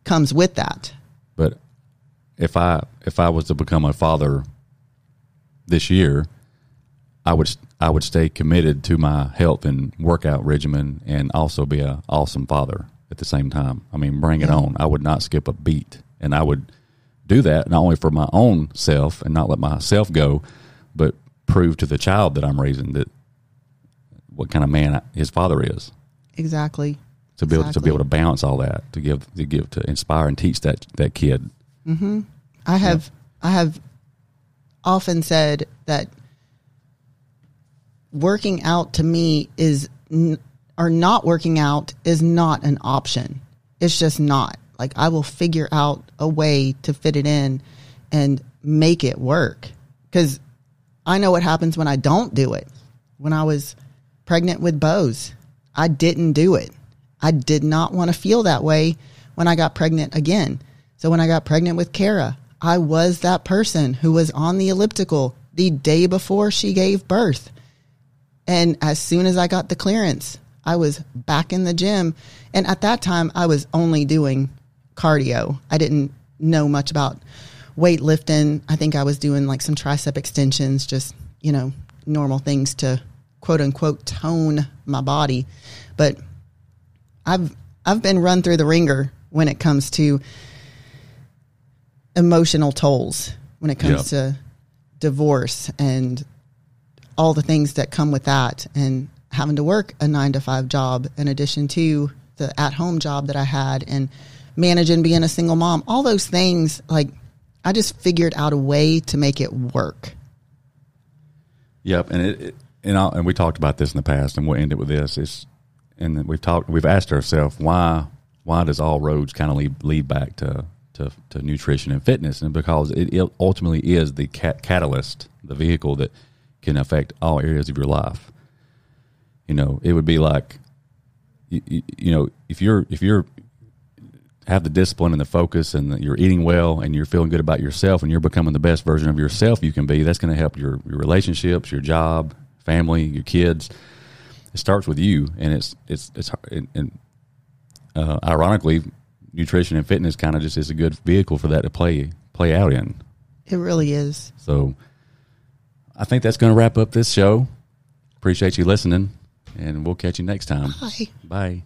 comes with that. but if I if I was to become a father this year, I would I would stay committed to my health and workout regimen, and also be a awesome father at the same time. I mean, bring it Yeah. on. I would not skip a beat, and I would do that not only for my own self and not let myself go, but prove to the child that I'm raising that what kind of man his father is. Exactly. To be able to be able to balance all that, to give to give to inspire and teach that that kid. Mm-hmm. I have I have often said that working out to me is n- or not working out is not an option. It's just not. Like I will figure out a way to fit it in and make it work cuz I know what happens when I don't do it. When I was pregnant with Bose, I didn't do it. I did not want to feel that way when I got pregnant again. So when I got pregnant with Kara, I was that person who was on the elliptical the day before she gave birth. And as soon as I got the clearance, I was back in the gym. And at that time, I was only doing cardio. I didn't know much about weightlifting. I think I was doing like some tricep extensions, just, you know, normal things to quote unquote tone my body. But I've I've been run through the ringer when it comes to emotional tolls, when it comes Yep. to divorce and all the things that come with that and having to work a 9 to 5 job in addition to the at-home job that I had and managing being a single mom. All those things like I just figured out a way to make it work. Yep, and it, it and I, and we talked about this in the past, and we'll end it with this. It's and we've talked, we've asked ourselves why why does all roads kind of lead, lead back to, to to nutrition and fitness, and because it, it ultimately is the cat, catalyst, the vehicle that can affect all areas of your life. You know, it would be like, you, you, know, if you're if you're have the discipline and the focus and that you're eating well and you're feeling good about yourself and you're becoming the best version of yourself you can be that's going to help your, your relationships your job family your kids it starts with you and it's it's it's and, and uh, ironically nutrition and fitness kind of just is a good vehicle for that to play play out in It really is. so i think that's going to wrap up this show appreciate you listening and we'll catch you next time Bye. bye